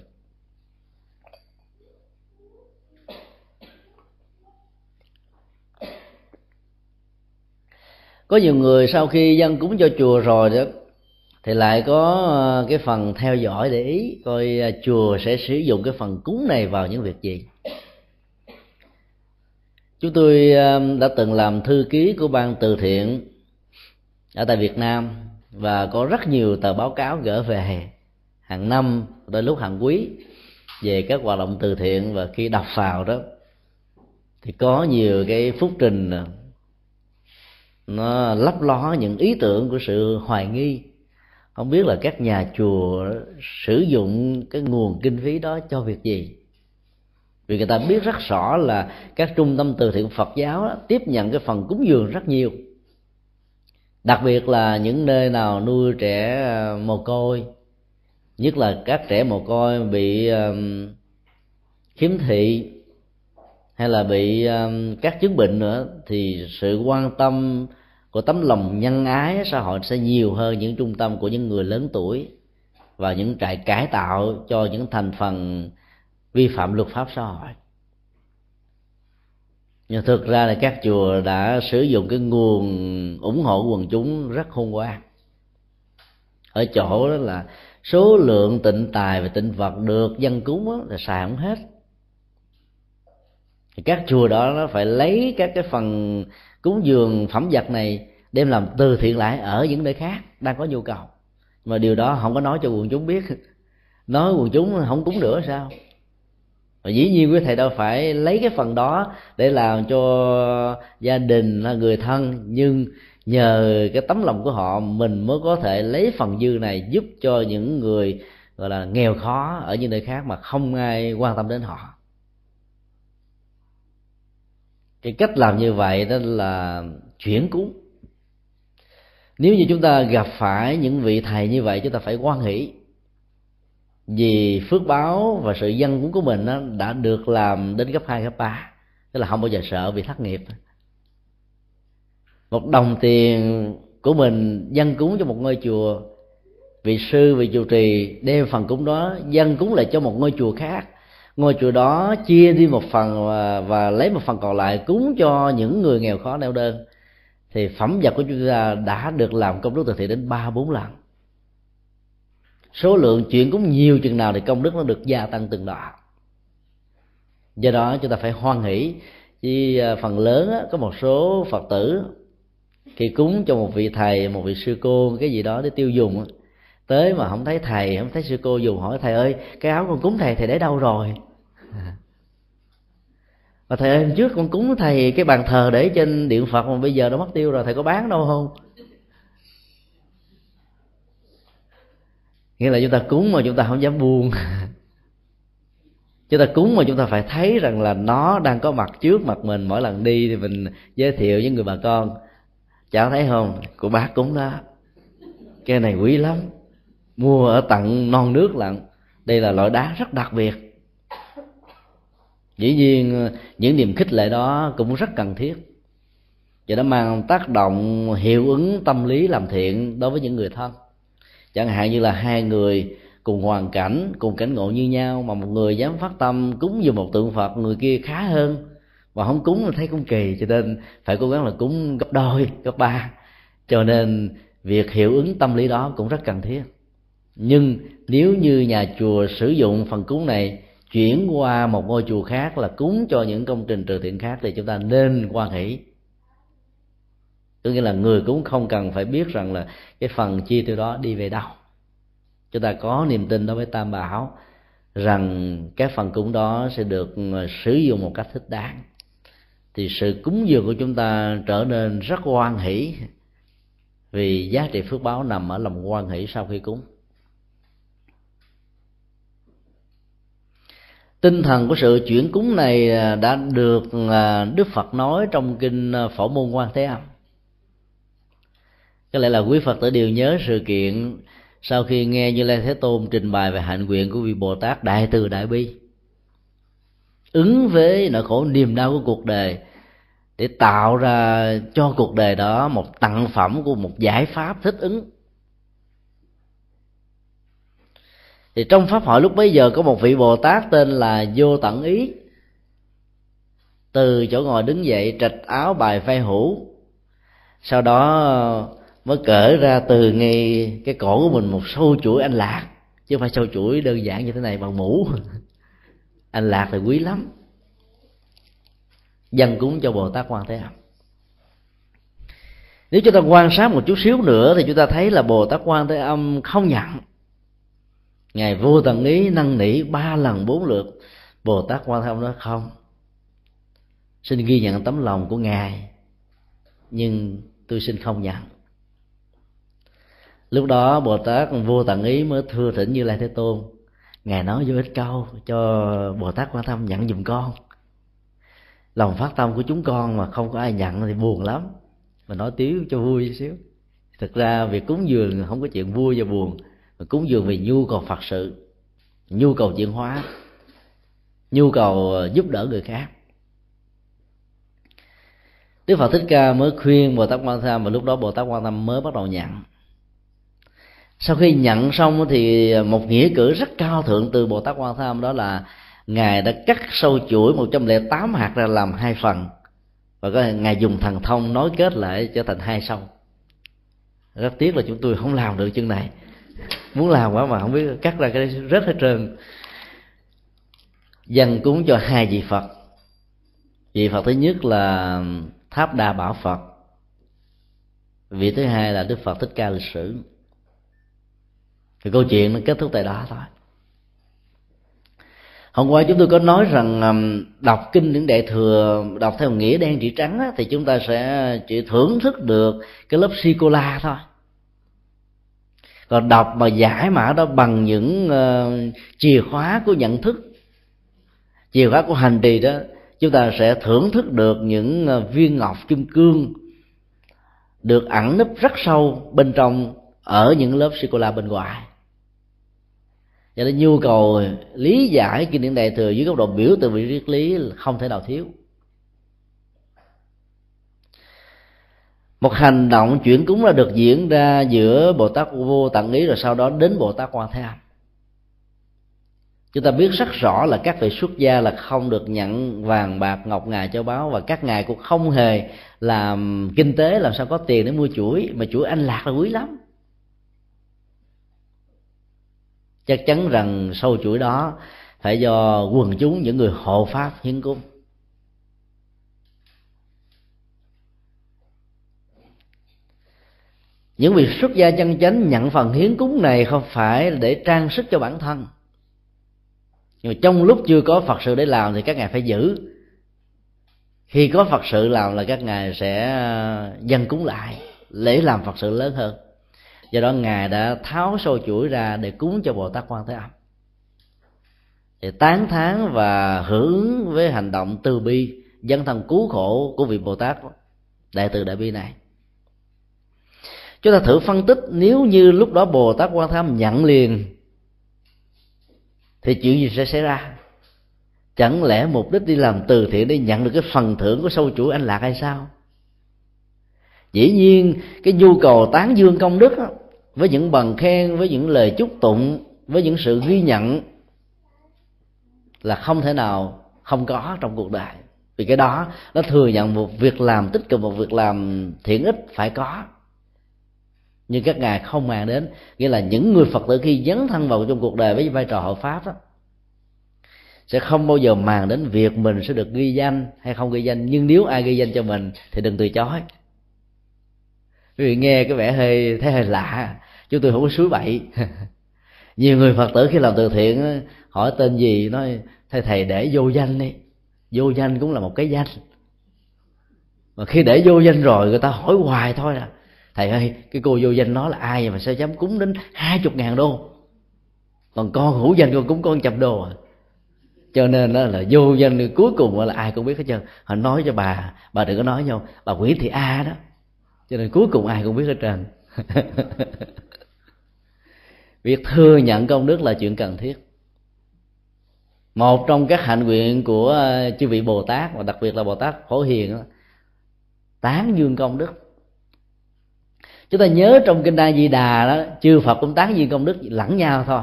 Có nhiều người sau khi dân cúng cho chùa rồi đó, thì lại có ờ, cái phần theo dõi để ý, coi ờ, chùa sẽ sử dụng cái phần cúng này vào những việc gì. Chúng tôi ờ, đã từng làm thư ký của ban từ thiện ở tại Việt Nam và có rất nhiều tờ báo cáo gỡ về hàng năm đôi lúc hàng quý về các hoạt động từ thiện và khi đọc vào đó, thì có nhiều cái phúc trình nó lấp ló những ý tưởng của sự hoài nghi. Không biết là các nhà chùa sử dụng cái nguồn kinh phí đó cho việc gì. Vì người ta biết rất rõ là các trung tâm từ thiện Phật giáo đó, tiếp nhận cái phần cúng dường rất nhiều. Đặc biệt là những nơi nào nuôi trẻ à, mồ côi. Nhất là các trẻ mồ côi bị à, khiếm thị hay là bị um, các chứng bệnh nữa thì sự quan tâm của tấm lòng nhân ái xã hội sẽ nhiều hơn những trung tâm của những người lớn tuổi và những trại cải tạo cho những thành phần vi phạm luật pháp xã hội. Nhưng thực ra là các chùa đã sử dụng cái nguồn ủng hộ quần chúng rất khôn ngoan. Ở chỗ đó là số lượng tịnh tài và tịnh vật được dân cúng đó, là xài không hết thì các chùa đó nó phải lấy các cái phần cúng dường phẩm vật này đem làm từ thiện lại ở những nơi khác đang có nhu cầu. Mà điều đó không có nói cho quần chúng biết. Nói quần chúng không cúng nữa sao? Và dĩ nhiên quý thầy đâu phải lấy cái phần đó để làm cho gia đình là người thân, nhưng nhờ cái tấm lòng của họ mình mới có thể lấy phần dư này giúp cho những người, gọi là, nghèo khó ở những nơi khác mà không ai quan tâm đến họ. Cái cách làm như vậy đó là chuyển cúng. Nếu như chúng ta gặp phải những vị thầy như vậy, chúng ta phải quan hỷ. Vì phước báo và sự dân cúng của mình đó đã được làm đến gấp hai gấp ba. Tức là không bao giờ sợ bị thất nghiệp. Một đồng tiền của mình dân cúng cho một ngôi chùa, vị sư, vị trụ trì đem phần cúng đó, dân cúng lại cho một ngôi chùa khác ngôi chùa đó chia đi một phần và, và lấy một phần còn lại cúng cho những người nghèo khó neo đơn. Thì phẩm vật của chúng ta đã được làm công đức từ thiện đến ba bốn lần. Số lượng chuyện cúng nhiều chừng nào thì công đức nó được gia tăng từng đó do đó chúng ta phải hoan hỷ chứ à, phần lớn á, có một số phật tử khi cúng cho một vị thầy một vị sư cô cái gì đó để tiêu dùng tới mà không thấy thầy, không thấy sư cô dù hỏi, thầy ơi, cái áo con cúng thầy thầy để đâu rồi? Và thầy ơi, trước con cúng thầy, cái bàn thờ để trên điện phật mà bây giờ nó mất tiêu rồi, thầy có bán đâu không? Nghĩa là chúng ta cúng mà chúng ta không dám buông. Chúng ta cúng mà chúng ta phải thấy rằng là nó đang có mặt trước mặt mình. Mỗi lần đi thì mình giới thiệu với người bà con. Cháu thấy không? Của bác cúng đó. Cái này quý lắm mua ở tận non nước lận. Đây là loại đá rất đặc biệt. Dĩ nhiên, những niềm khích lệ đó cũng rất cần thiết. Và nó mang tác động, hiệu ứng tâm lý làm thiện đối với những người thân. Chẳng hạn như là hai người cùng hoàn cảnh, cùng cảnh ngộ như nhau mà một người dám phát tâm cúng dù một tượng phật, người kia khá hơn. Và không cúng là thấy cũng kỳ, cho nên phải cố gắng là cúng gấp đôi, gấp ba. Cho nên việc hiệu ứng tâm lý đó cũng rất cần thiết nhưng nếu như nhà chùa sử dụng phần cúng này, chuyển qua một ngôi chùa khác là cúng cho những công trình từ thiện khác thì chúng ta nên quan hỷ. Tức nghĩa là người cũng không cần phải biết rằng là cái phần chi tiêu đó đi về đâu. Chúng ta có niềm tin đối với tam bảo rằng các phần cúng đó sẽ được ừ, sử dụng một cách thích đáng. Thì sự cúng dường của chúng ta trở nên rất hoan hỷ vì giá trị phước báo nằm ở lòng hoan hỷ sau khi cúng. Tinh thần của sự chuyển cúng này à, đã được à, đức phật nói trong kinh à, phổ môn quan thế âm. Có lẽ là quý phật tử đều nhớ sự kiện sau khi nghe như lai thế tôn trình bày về hạnh nguyện của vị bồ tát đại từ đại bi. Ứng với nỗi khổ niềm đau của cuộc đời, để tạo ra cho cuộc đời đó một tặng phẩm của một giải pháp thích ứng. Thì trong pháp hội lúc bấy giờ có một vị bồ tát tên là vô tận ý. Từ chỗ ngồi đứng dậy, trạch áo bài phai hữu sau đó mới cởi ra từ ngay cái cổ của mình một sâu chuỗi anh lạc. Chứ không phải sâu chuỗi đơn giản như thế này, bằng mũ. Anh lạc thì quý lắm. Dân cúng cho bồ tát quan thế âm. Nếu chúng ta quan sát một chút xíu nữa thì chúng ta thấy là bồ tát quan thế âm không nhận ngài vô tận ý năn nỉ ba lần bốn lượt. Bồ tát quan thông nói, không, xin ghi nhận tấm lòng của ngài, nhưng tôi xin không nhận. Lúc đó bồ tát vô tận ý mới thưa thỉnh như lai thế tôn. Ngài nói vô ích câu cho bồ tát quan tâm nhận giùm con. Lòng phát tâm của chúng con mà không có ai nhận thì buồn lắm. Mà nói tiếu cho vui xíu. Thực ra việc cúng dường không có chuyện vui và buồn cúng dường vì nhu cầu phật sự, nhu cầu chuyển hóa, nhu cầu ờ, giúp đỡ người khác. Đức Phật Thích Ca mới khuyên Bồ Tát Quan Tham và lúc đó Bồ Tát Quan Tham mới bắt đầu nhận. Sau khi nhận xong thì một nghĩa cử rất cao thượng từ bồ tát quan tham đó là ngài đã cắt sâu chuỗi 108 hạt ra làm hai phần và có ngài dùng thần thông nối kết lại trở thành hai sâu. Rất tiếc là chúng tôi không làm được chương này muốn làm quá mà không biết cắt ra cái rất hết trơn. Dân cúng cho hai vị phật. Vị phật thứ nhất là tháp đa bảo phật. Vị thứ hai là đức phật thích ca lịch sử. Thì câu chuyện nó kết thúc tại đó thôi. Hôm qua chúng tôi có nói rằng um, đọc kinh những đại thừa đọc theo nghĩa đen chữ trắng á, thì chúng ta sẽ chỉ thưởng thức được cái lớp sô cô la thôi còn đọc mà giải mã đó bằng những uh, chìa khóa của nhận thức. Chìa khóa của hành trì đó chúng ta sẽ thưởng thức được những ờ, viên ngọc kim cương được ẩn nấp rất sâu bên trong ở những lớp sô cô la bên ngoài. Cho nên nhu cầu lý giải kinh điển đại thừa dưới góc độ biểu tượng vị triết lý không thể nào thiếu. Một hành động chuyển cúng là được diễn ra giữa bồ tát vô tận ý rồi sau đó đến bồ tát quan thế âm. Chúng ta biết rất rõ là các vị xuất gia là không được nhận vàng bạc, ngọc ngà, châu báu và các ngài cũng không hề làm kinh tế, làm sao có tiền để mua chuỗi, mà chuỗi anh lạc là quý lắm. Chắc chắn rằng sâu chuỗi đó phải do quần chúng, những người hộ pháp hiến cúng. Những vị xuất gia chân chánh nhận phần hiến cúng này không phải để trang sức cho bản thân. Nhưng mà trong lúc chưa có phật sự để làm thì các ngài phải giữ. Khi có phật sự làm là các ngài sẽ ờ, dân cúng lại, lễ làm phật sự lớn hơn. Do đó ngài đã tháo sâu chuỗi ra để cúng cho bồ tát quan thế âm. Để tán thán và hưởng với hành động từ bi dân thần cứu khổ của vị bồ tát đại từ đại bi này chúng ta thử phân tích nếu như lúc đó bồ tát quan tham nhận liền thì chuyện gì sẽ xảy ra? Chẳng lẽ mục đích đi làm từ thiện để nhận được cái phần thưởng của sâu chuỗi anh lạc hay sao? Dĩ nhiên cái nhu cầu tán dương công đức đó, với những bằng khen với những lời chúc tụng với những sự ghi nhận là không thể nào không có trong cuộc đời. Vì cái đó nó thừa nhận một việc làm tích cực một việc làm thiện ích phải có nhưng các ngài không màng đến. Nghĩa là những người phật tử khi dấn thân vào trong cuộc đời với vai trò hộ pháp đó, sẽ không bao giờ màng đến việc mình sẽ được ghi danh hay không ghi danh. Nhưng nếu ai ghi danh cho mình thì đừng từ chối. Vì nghe cái vẻ hơi, thấy hơi lạ. Chúng tôi không có suối bậy. Nhiều người phật tử khi làm từ thiện hỏi tên gì, nói, thầy thầy để vô danh đi. Vô danh cũng là một cái danh. Mà khi để vô danh rồi, người ta hỏi hoài thôi à thầy ơi, cái cô vô danh nó là ai mà sao dám cúng đến hai chục ngàn đô? Còn con hữu danh con cúng con trăm đô à? Cho nên đó là vô danh cuối cùng là ai cũng biết hết trơn. Họ nói cho bà bà đừng có nói nhau, bà nguyễn thị a đó. Cho nên cuối cùng ai cũng biết hết trơn. Việc thừa nhận công đức là chuyện cần thiết. Một trong các hạnh nguyện của chư vị bồ tát, và đặc biệt là bồ tát phổ hiền tán dương công đức chúng ta nhớ trong kinh đa di đà đó, chư phật cũng tán dương công đức lẫn nhau thôi.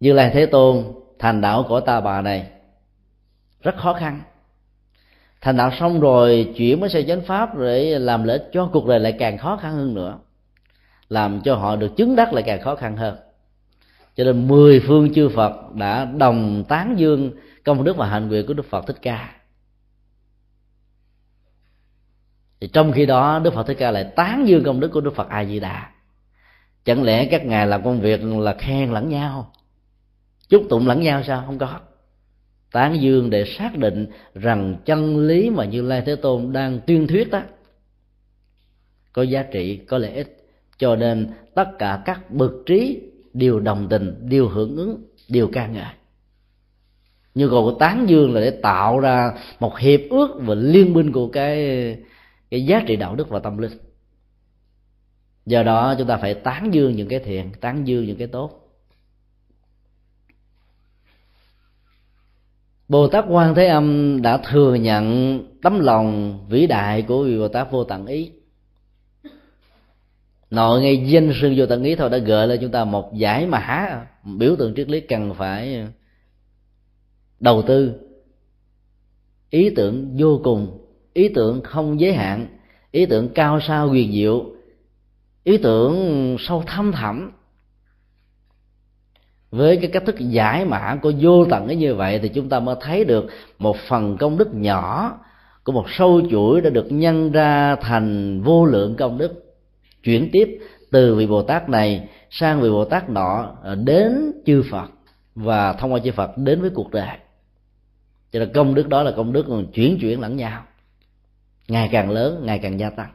Như lai thế tôn, thành đạo của ta bà này, rất khó khăn. Thành đạo xong rồi, chuyển mới sơ chánh pháp để làm lợi cho cuộc đời lại càng khó khăn hơn nữa. Làm cho họ được chứng đắc lại càng khó khăn hơn. Cho nên mười phương chư Phật đã đồng tán dương công đức và hạnh nguyện của Đức Phật Thích Ca. thì trong khi đó, Đức Phật Thích Ca lại tán dương công đức của Đức Phật A Di Đà chẳng lẽ các ngài làm công việc là khen lẫn nhau? Chúc tụng lẫn nhau sao? Không có. Tán dương để xác định rằng chân lý mà như lai thế tôn đang tuyên thuyết đó có giá trị, có lợi ích. Cho nên tất cả các bậc trí đều đồng tình, đều hưởng ứng, đều ca ngợi. Nhu cầu của tán dương là để tạo ra một hiệp ước và liên minh của cái cái giá trị đạo đức và tâm linh. Do đó chúng ta phải tán dương những cái thiện, tán dương những cái tốt. Bồ Tát Quan Thế Âm đã thừa nhận tấm lòng vĩ đại của vị Bồ Tát Vô Tận Ý. Nội ngay danh sư vô tận ý thôi đã gợi lên chúng ta một giải mã biểu tượng triết lý cần phải đầu tư ý tưởng vô cùng ý tưởng không giới hạn, ý tưởng cao xa huyền diệu, ý tưởng sâu thâm thẳm. Với cái cách thức giải mã của vô tận ấy như vậy thì chúng ta mới thấy được một phần công đức nhỏ của một sâu chuỗi đã được nhân ra thành vô lượng công đức. Chuyển tiếp từ vị bồ tát này sang vị bồ tát nọ à, đến chư phật và thông qua chư phật đến với cuộc đời. Cho nên công đức đó là công đức chuyển chuyển lẫn nhau ngày càng lớn, ngày càng gia tăng.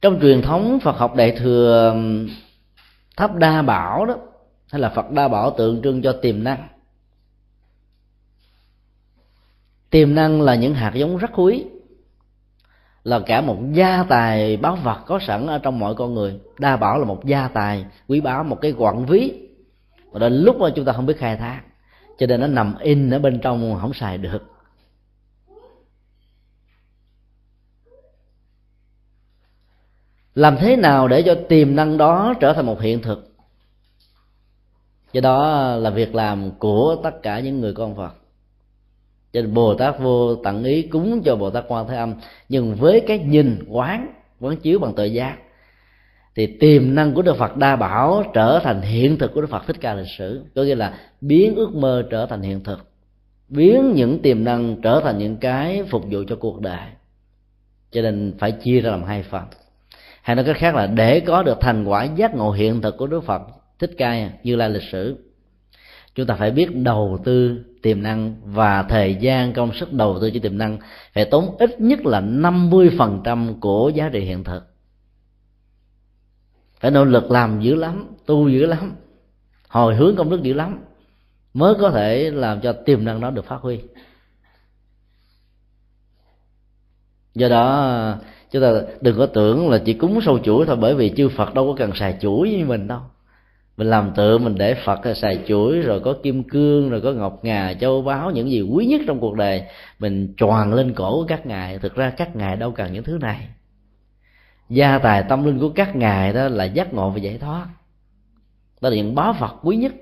Trong truyền thống phật học đại thừa tháp đa bảo đó, hay là phật đa bảo tượng trưng cho tiềm năng. Tiềm năng là những hạt giống rất quý, là cả một gia tài báo vật có sẵn ở trong mọi con người. Đa bảo là một gia tài quý báu, một cái quặng ví. Và đến lúc mà chúng ta không biết khai thác cho nên nó nằm in ở bên trong, không xài được. Làm thế nào để cho tiềm năng đó trở thành một hiện thực? Do đó là việc làm của tất cả những người con phật. Cho nên bồ tát vô tận ý cúng cho bồ tát quan thế âm, nhưng với cái nhìn quán quán chiếu bằng tự giác thì tiềm năng của đức phật đa bảo trở thành hiện thực của đức phật thích ca lịch sử. Có nghĩa là biến ước mơ trở thành hiện thực. Biến những tiềm năng trở thành những cái phục vụ cho cuộc đời. Cho nên phải chia ra làm hai phần. Hay nói cách khác là để có được thành quả giác ngộ hiện thực của đức phật thích ca như là lịch sử, chúng ta phải biết đầu tư tiềm năng và thời gian, công sức đầu tư cho tiềm năng phải tốn ít nhất là 50% của giá trị hiện thực phải nỗ lực làm dữ lắm, tu dữ lắm, hồi hướng công đức dữ lắm, mới có thể làm cho tiềm năng đó được phát huy. Do đó, chúng ta đừng có tưởng là chỉ cúng sâu chuỗi thôi, bởi vì chư phật đâu có cần xài chuỗi như mình đâu. Mình làm tự, mình để phật xài chuỗi, rồi có kim cương, rồi có ngọc ngà, châu báu, những gì quý nhất trong cuộc đời, mình tròn lên cổ các ngài. Thực ra các ngài đâu cần những thứ này gia tài tâm linh của các ngài đó là giác ngộ và giải thoát. Đó là những báu phật quý nhất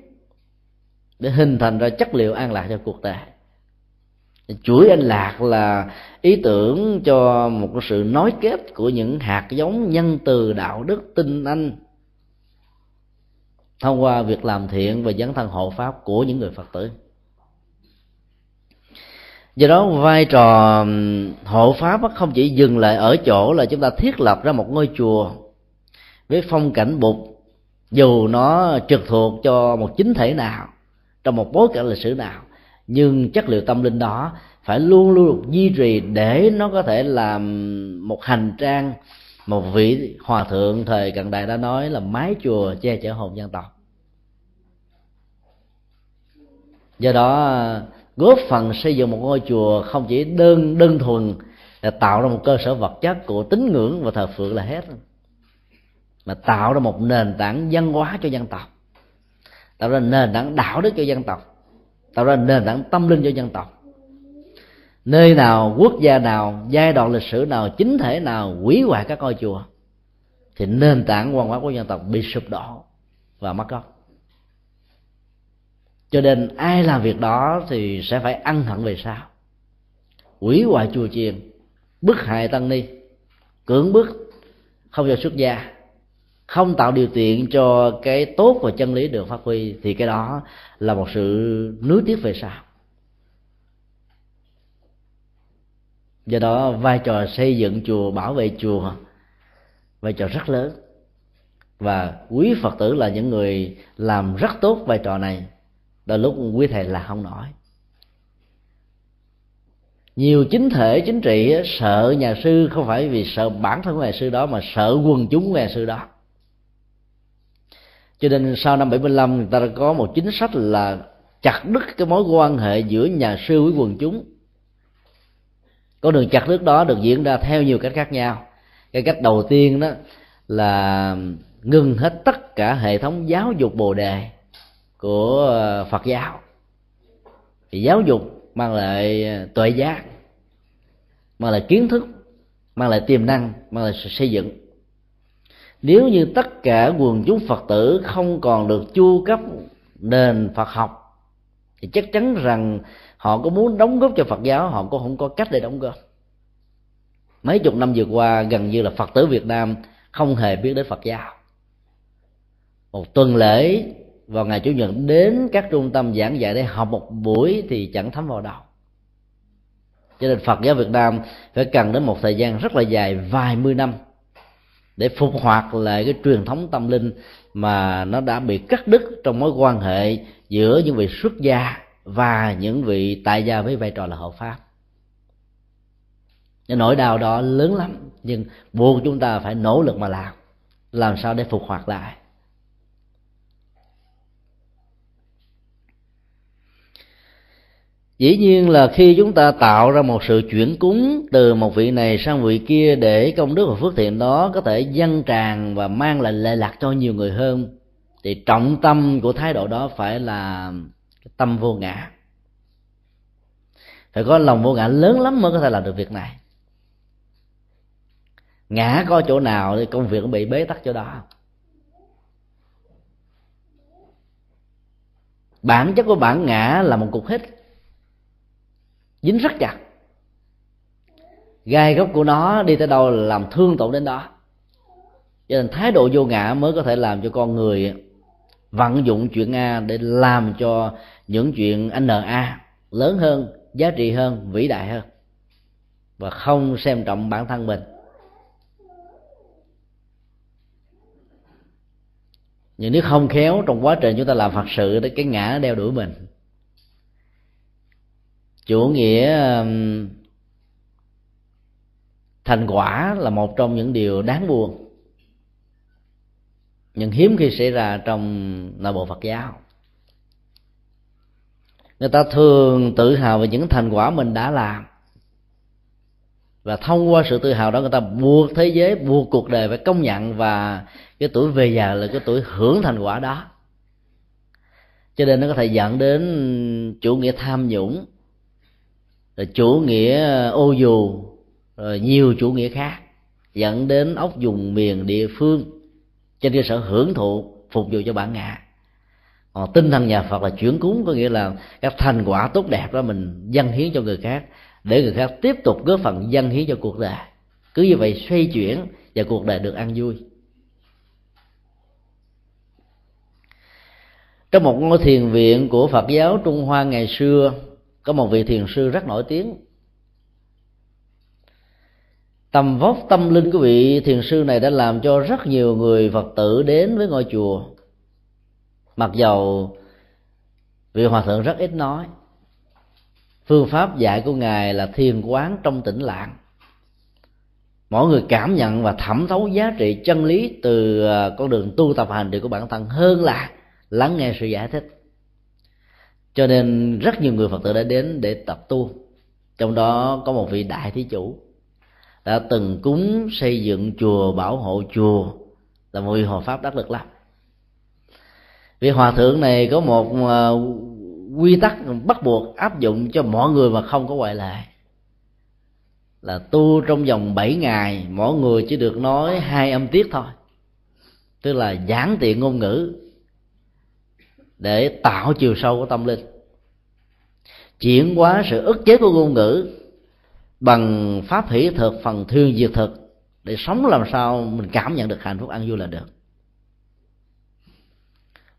để hình thành ra chất liệu an lạc cho cuộc đời. Chuỗi an lạc là ý tưởng cho một sự nối kết của những hạt giống nhân từ đạo đức tinh anh thông qua việc làm thiện và dấn thân hộ pháp của những người phật tử do đó vai trò hộ pháp không chỉ dừng lại ở chỗ là chúng ta thiết lập ra một ngôi chùa với phong cảnh bụt, dù nó trực thuộc cho một chính thể nào, trong một bối cảnh lịch sử nào, nhưng chất liệu tâm linh đó phải luôn luôn được duy trì để nó có thể làm một hành trang, một vị hòa thượng thời cận đại đã nói là mái chùa che chở hồn dân tộc. Do đó góp phần xây dựng một ngôi chùa không chỉ đơn đơn thuần là tạo ra một cơ sở vật chất của tín ngưỡng và thờ phượng là hết. Mà tạo ra một nền tảng văn hóa cho dân tộc. Tạo ra nền tảng đạo đức cho dân tộc. Tạo ra nền tảng tâm linh cho dân tộc. Nơi nào quốc gia nào, giai đoạn lịch sử nào, chính thể nào hủy hoại các ngôi chùa, thì nền tảng văn hóa của dân tộc bị sụp đổ và mất gốc cho nên ai làm việc đó thì sẽ phải ăn hận về sau. Quỷ hoại chùa chiền, bức hại tăng ni, cưỡng bức, không cho xuất gia, không tạo điều kiện cho cái tốt và chân lý được phát huy, thì cái đó là một sự nuối tiếc về sau. Do đó, vai trò xây dựng chùa, bảo vệ chùa, vai trò rất lớn. Và quý phật tử là những người làm rất tốt vai trò này đôi lúc quý thầy là không nổi. Nhiều chính thể, chính trị sợ nhà sư không phải vì sợ bản thân của nhà sư đó mà sợ quần chúng của nhà sư đó. Cho nên sau năm 75 người ta đã có một chính sách là chặt đứt cái mối quan hệ giữa nhà sư với quần chúng. Con đường chặt đứt đó được diễn ra theo nhiều cách khác nhau. Cái cách đầu tiên đó là ngừng hết tất cả hệ thống giáo dục bồ đề của ờ, phật giáo. Thì giáo dục mang lại tuệ giác, mang lại kiến thức, mang lại tiềm năng, mang lại sự xây dựng. Nếu như tất cả quần chúng phật tử không còn được chu cấp nền phật học, thì chắc chắn rằng họ có muốn đóng góp cho phật giáo, họ cũng không có cách để đóng góp. Mấy chục năm vừa qua, gần như là phật tử việt nam không hề biết đến phật giáo. Một tuần lễ vào ngày chủ nhật đến các trung tâm giảng dạy để học một buổi thì chẳng thấm vào đâu. Cho nên phật giáo việt nam phải cần đến một thời gian rất là dài, vài mươi năm, để phục hoạt lại cái truyền thống tâm linh mà nó đã bị cắt đứt trong mối quan hệ giữa những vị xuất gia và những vị tại gia với vai trò là hộ pháp. Cái nỗi đau đó lớn lắm, nhưng buộc chúng ta phải nỗ lực mà làm làm sao để phục hoạt lại. Dĩ nhiên là khi chúng ta tạo ra một sự chuyển cúng từ một vị này sang vị kia để công đức và phước thiện đó có thể dâng tràn và mang lại lệ lạc cho nhiều người hơn, thì trọng tâm của thái độ đó phải là tâm vô ngã. Phải có lòng vô ngã lớn lắm mới có thể làm được việc này. Ngã có chỗ nào thì công việc cũng bị bế tắc chỗ đó. Bản chất của bản ngã là một cục hít dính rất chặt. Gai gốc của nó đi tới đâu là làm thương tổn đến đó. Cho nên thái độ vô ngã mới có thể làm cho con người vận dụng chuyện a để làm cho những chuyện na lớn hơn, giá trị hơn, vĩ đại hơn. Và không xem trọng bản thân mình. Nhưng nếu không khéo trong quá trình chúng ta làm phật sự, thì cái ngã đeo đuổi mình chủ nghĩa thành quả là một trong những điều đáng buồn, nhưng hiếm khi xảy ra trong nội bộ phật giáo. Người ta thường tự hào về những thành quả mình đã làm, và thông qua sự tự hào đó người ta buộc thế giới, buộc cuộc đời phải công nhận và cái tuổi về già là cái tuổi hưởng thành quả đó. Cho nên nó có thể dẫn đến chủ nghĩa tham nhũng rồi chủ nghĩa ô dù rồi nhiều chủ nghĩa khác dẫn đến ốc dùng miền địa phương trên cơ sở hưởng thụ, phục vụ cho bản ngã. Còn tinh thần nhà phật là chuyển cúng có nghĩa là các thành quả tốt đẹp đó mình dâng hiến cho người khác, để người khác tiếp tục góp phần dâng hiến cho cuộc đời. Cứ như vậy xoay chuyển và cuộc đời được an vui. Trong một ngôi thiền viện của phật giáo trung hoa ngày xưa có một vị thiền sư rất nổi tiếng. Tầm vóc tâm linh của vị thiền sư này đã làm cho rất nhiều người phật tử đến với ngôi chùa. Mặc dầu vị hòa thượng rất ít nói, phương pháp dạy của ngài là thiền quán trong tĩnh lặng. Mỗi người cảm nhận và thẩm thấu giá trị chân lý từ à, con đường tu tập hành trì của bản thân hơn là lắng nghe sự giải thích cho nên rất nhiều người phật tử đã đến để tập tu. Trong đó có một vị đại thí chủ đã từng cúng xây dựng chùa, bảo hộ chùa là một vị hòa pháp đắc lực lắm. Vị hòa thượng này có một à, quy tắc bắt buộc áp dụng cho mọi người mà không có ngoại lệ. Là tu trong vòng 7 ngày, mỗi người chỉ được nói hai âm tiết thôi. Tức là giản tiện ngôn ngữ để tạo chiều sâu của tâm linh. Chuyển hóa sự ức chế của ngôn ngữ bằng pháp hỷ thực, phần thương diệt thực, để sống làm sao mình cảm nhận được hạnh phúc an vui là được.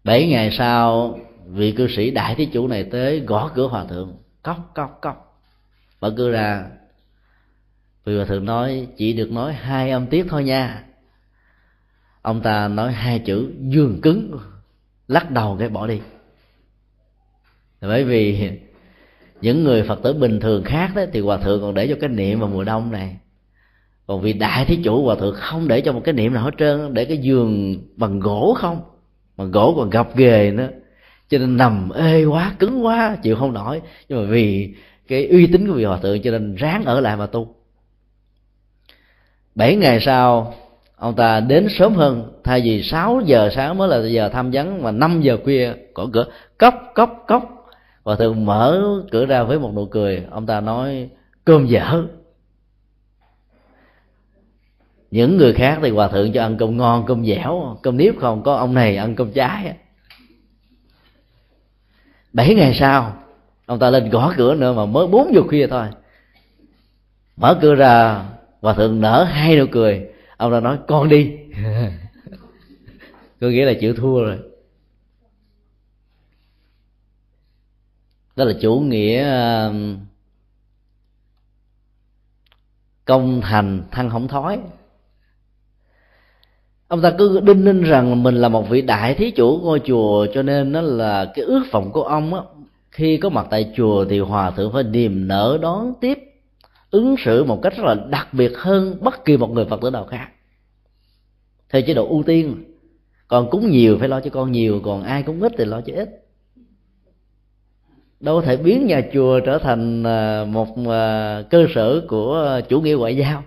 Bảy ngày sau, vị cư sĩ đại thí chủ này tới gõ cửa hòa thượng, cốc cốc cốc. Mở cửa ra, vị hòa thượng nói, chỉ được nói hai âm tiết thôi nha. Ông ta nói hai chữ, dương cứng lắc đầu cái bỏ đi. Bởi vì những người phật tử bình thường khác đó, thì hòa thượng còn để cho cái niệm vào mùa đông này. Còn vì đại thí chủ hòa thượng không để cho một cái niệm nào hết trơn, để cái giường bằng gỗ không? Mà gỗ còn gập ghề nữa. Cho nên nằm ê quá, cứng quá, chịu không nổi. Nhưng mà vì cái uy tín của vị hòa thượng cho nên ráng ở lại mà tu. Bảy ngày sau ông ta đến sớm hơn, thay vì 6 giờ sáng mới là giờ tham vấn, mà 5 giờ khuya có cửa, cốc cốc cốc. Và thường mở cửa ra với một nụ cười. Ông ta nói, cơm dở. Những người khác thì hòa thượng cho ăn cơm ngon, cơm dẻo, cơm nếp không, có ông này ăn cơm trái. Bảy ngày sau, ông ta lên gõ cửa nữa mà mới bốn giờ khuya thôi. Mở cửa ra, hòa thượng nở hai nụ cười ông ta nói con đi. Có nghĩa là chịu thua rồi. Đó là chủ nghĩa um, công thành thăng không thói. Ông ta cứ đinh ninh rằng mình là một vị đại thí chủ ngôi chùa cho nên nó là cái ước vọng của ông á. Khi có mặt tại chùa thì hòa thượng phải niềm nở đón tiếp ứng xử một cách rất là đặc biệt hơn bất kỳ một người phật tử nào khác theo chế độ ưu tiên. Còn cúng nhiều phải lo cho con nhiều, còn ai cúng ít thì lo cho ít. Đâu có thể biến nhà chùa trở thành à, một à, cơ sở của chủ nghĩa ngoại giao.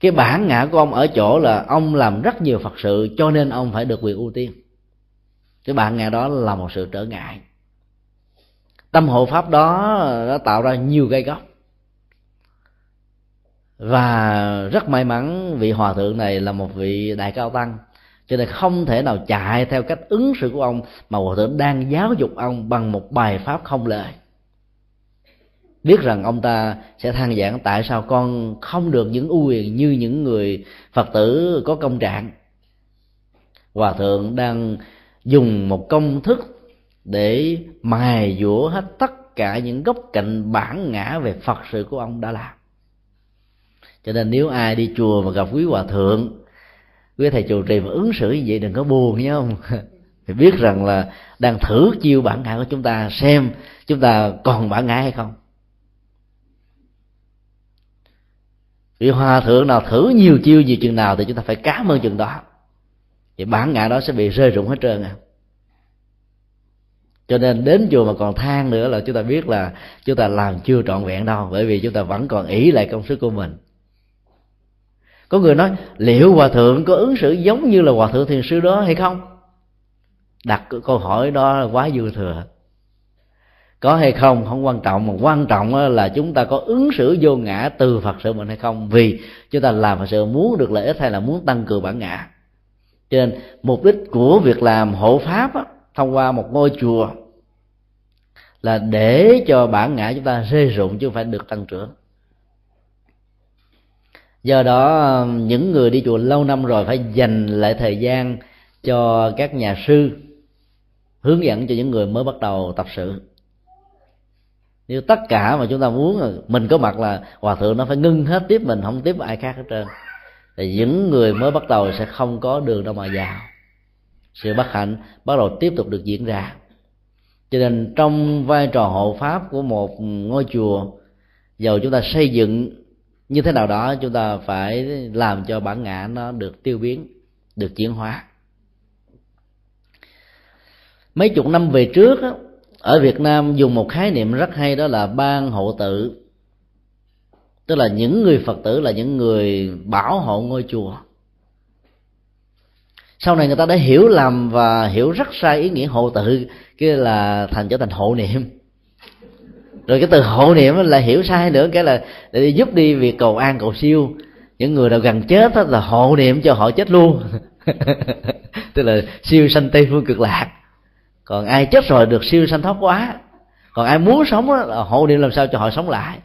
Cái bản ngã của ông ở chỗ là ông làm rất nhiều phật sự cho nên ông phải được quyền ưu tiên. Cái bản ngã đó là một sự trở ngại. Tâm hộ pháp đó đã tạo ra nhiều gây góc và rất may mắn vị hòa thượng này là một vị đại cao tăng, cho nên không thể nào chạy theo cách ứng xử của ông, mà hòa thượng đang giáo dục ông bằng một bài pháp không lời. Biết rằng ông ta sẽ than giảng tại sao con không được những ưu quyền như những người phật tử có công trạng. Hòa thượng đang dùng một công thức để mài dũa hết tất cả những góc cạnh bản ngã về phật sự của ông đã làm cho nên nếu ai đi chùa mà gặp quý hòa thượng, quý thầy chủ trì mà ứng xử như vậy đừng có buồn nhé không? Phải biết rằng là đang thử chiêu bản ngã của chúng ta, xem chúng ta còn bản ngã hay không. Vì hòa thượng nào thử nhiều chiêu gì chừng nào thì chúng ta phải cảm ơn chừng đó. Thì bản ngã đó sẽ bị rơi rụng hết trơn à. Cho nên đến chùa mà còn than nữa là chúng ta biết là chúng ta làm chưa trọn vẹn đâu, bởi vì chúng ta vẫn còn ý lại công sức của mình có người nói liệu hòa thượng có ứng xử giống như là hòa thượng thiền sư đó hay không? Đặt câu hỏi đó là quá dư thừa. Có hay không? Không quan trọng. Mà quan trọng là chúng ta có ứng xử vô ngã từ phật sự mình hay không? Vì chúng ta làm phật sự muốn được lợi ích hay là muốn tăng cường bản ngã? Cho nên mục đích của việc làm hộ pháp á, thông qua một ngôi chùa là để cho bản ngã chúng ta rơi rụng chứ không phải được tăng trưởng do đó um, những người đi chùa lâu năm rồi phải dành lại thời gian cho các nhà sư, hướng dẫn cho những người mới bắt đầu tập sự. Nếu tất cả mà chúng ta muốn, mình có mặt là hòa thượng nó phải ngưng hết tiếp mình, không tiếp ai khác hết trơn. Thì những người mới bắt đầu sẽ không có đường đâu mà vào. Sự bất hạnh bắt đầu tiếp tục được diễn ra. Cho nên trong vai trò hộ pháp của một ngôi chùa, dầu chúng ta xây dựng như thế nào đó chúng ta phải làm cho bản ngã nó được tiêu biến, được chuyển hóa. Mấy chục năm về trước ở Việt Nam dùng một khái niệm rất hay đó là ban hộ tự tức là những người phật tử là những người bảo hộ ngôi chùa. Sau này người ta đã hiểu lầm và hiểu rất sai ý nghĩa hộ tự kia là thành trở thành hộ niệm rồi cái từ hộ niệm là hiểu sai nữa cái là để giúp đi việc cầu an cầu siêu. Những người nào gần chết đó là hộ niệm cho họ chết luôn. Tức là siêu sanh tây phương cực lạc. Còn ai chết rồi được siêu sanh thoát quá còn ai muốn sống đó, là hộ niệm làm sao cho họ sống lại.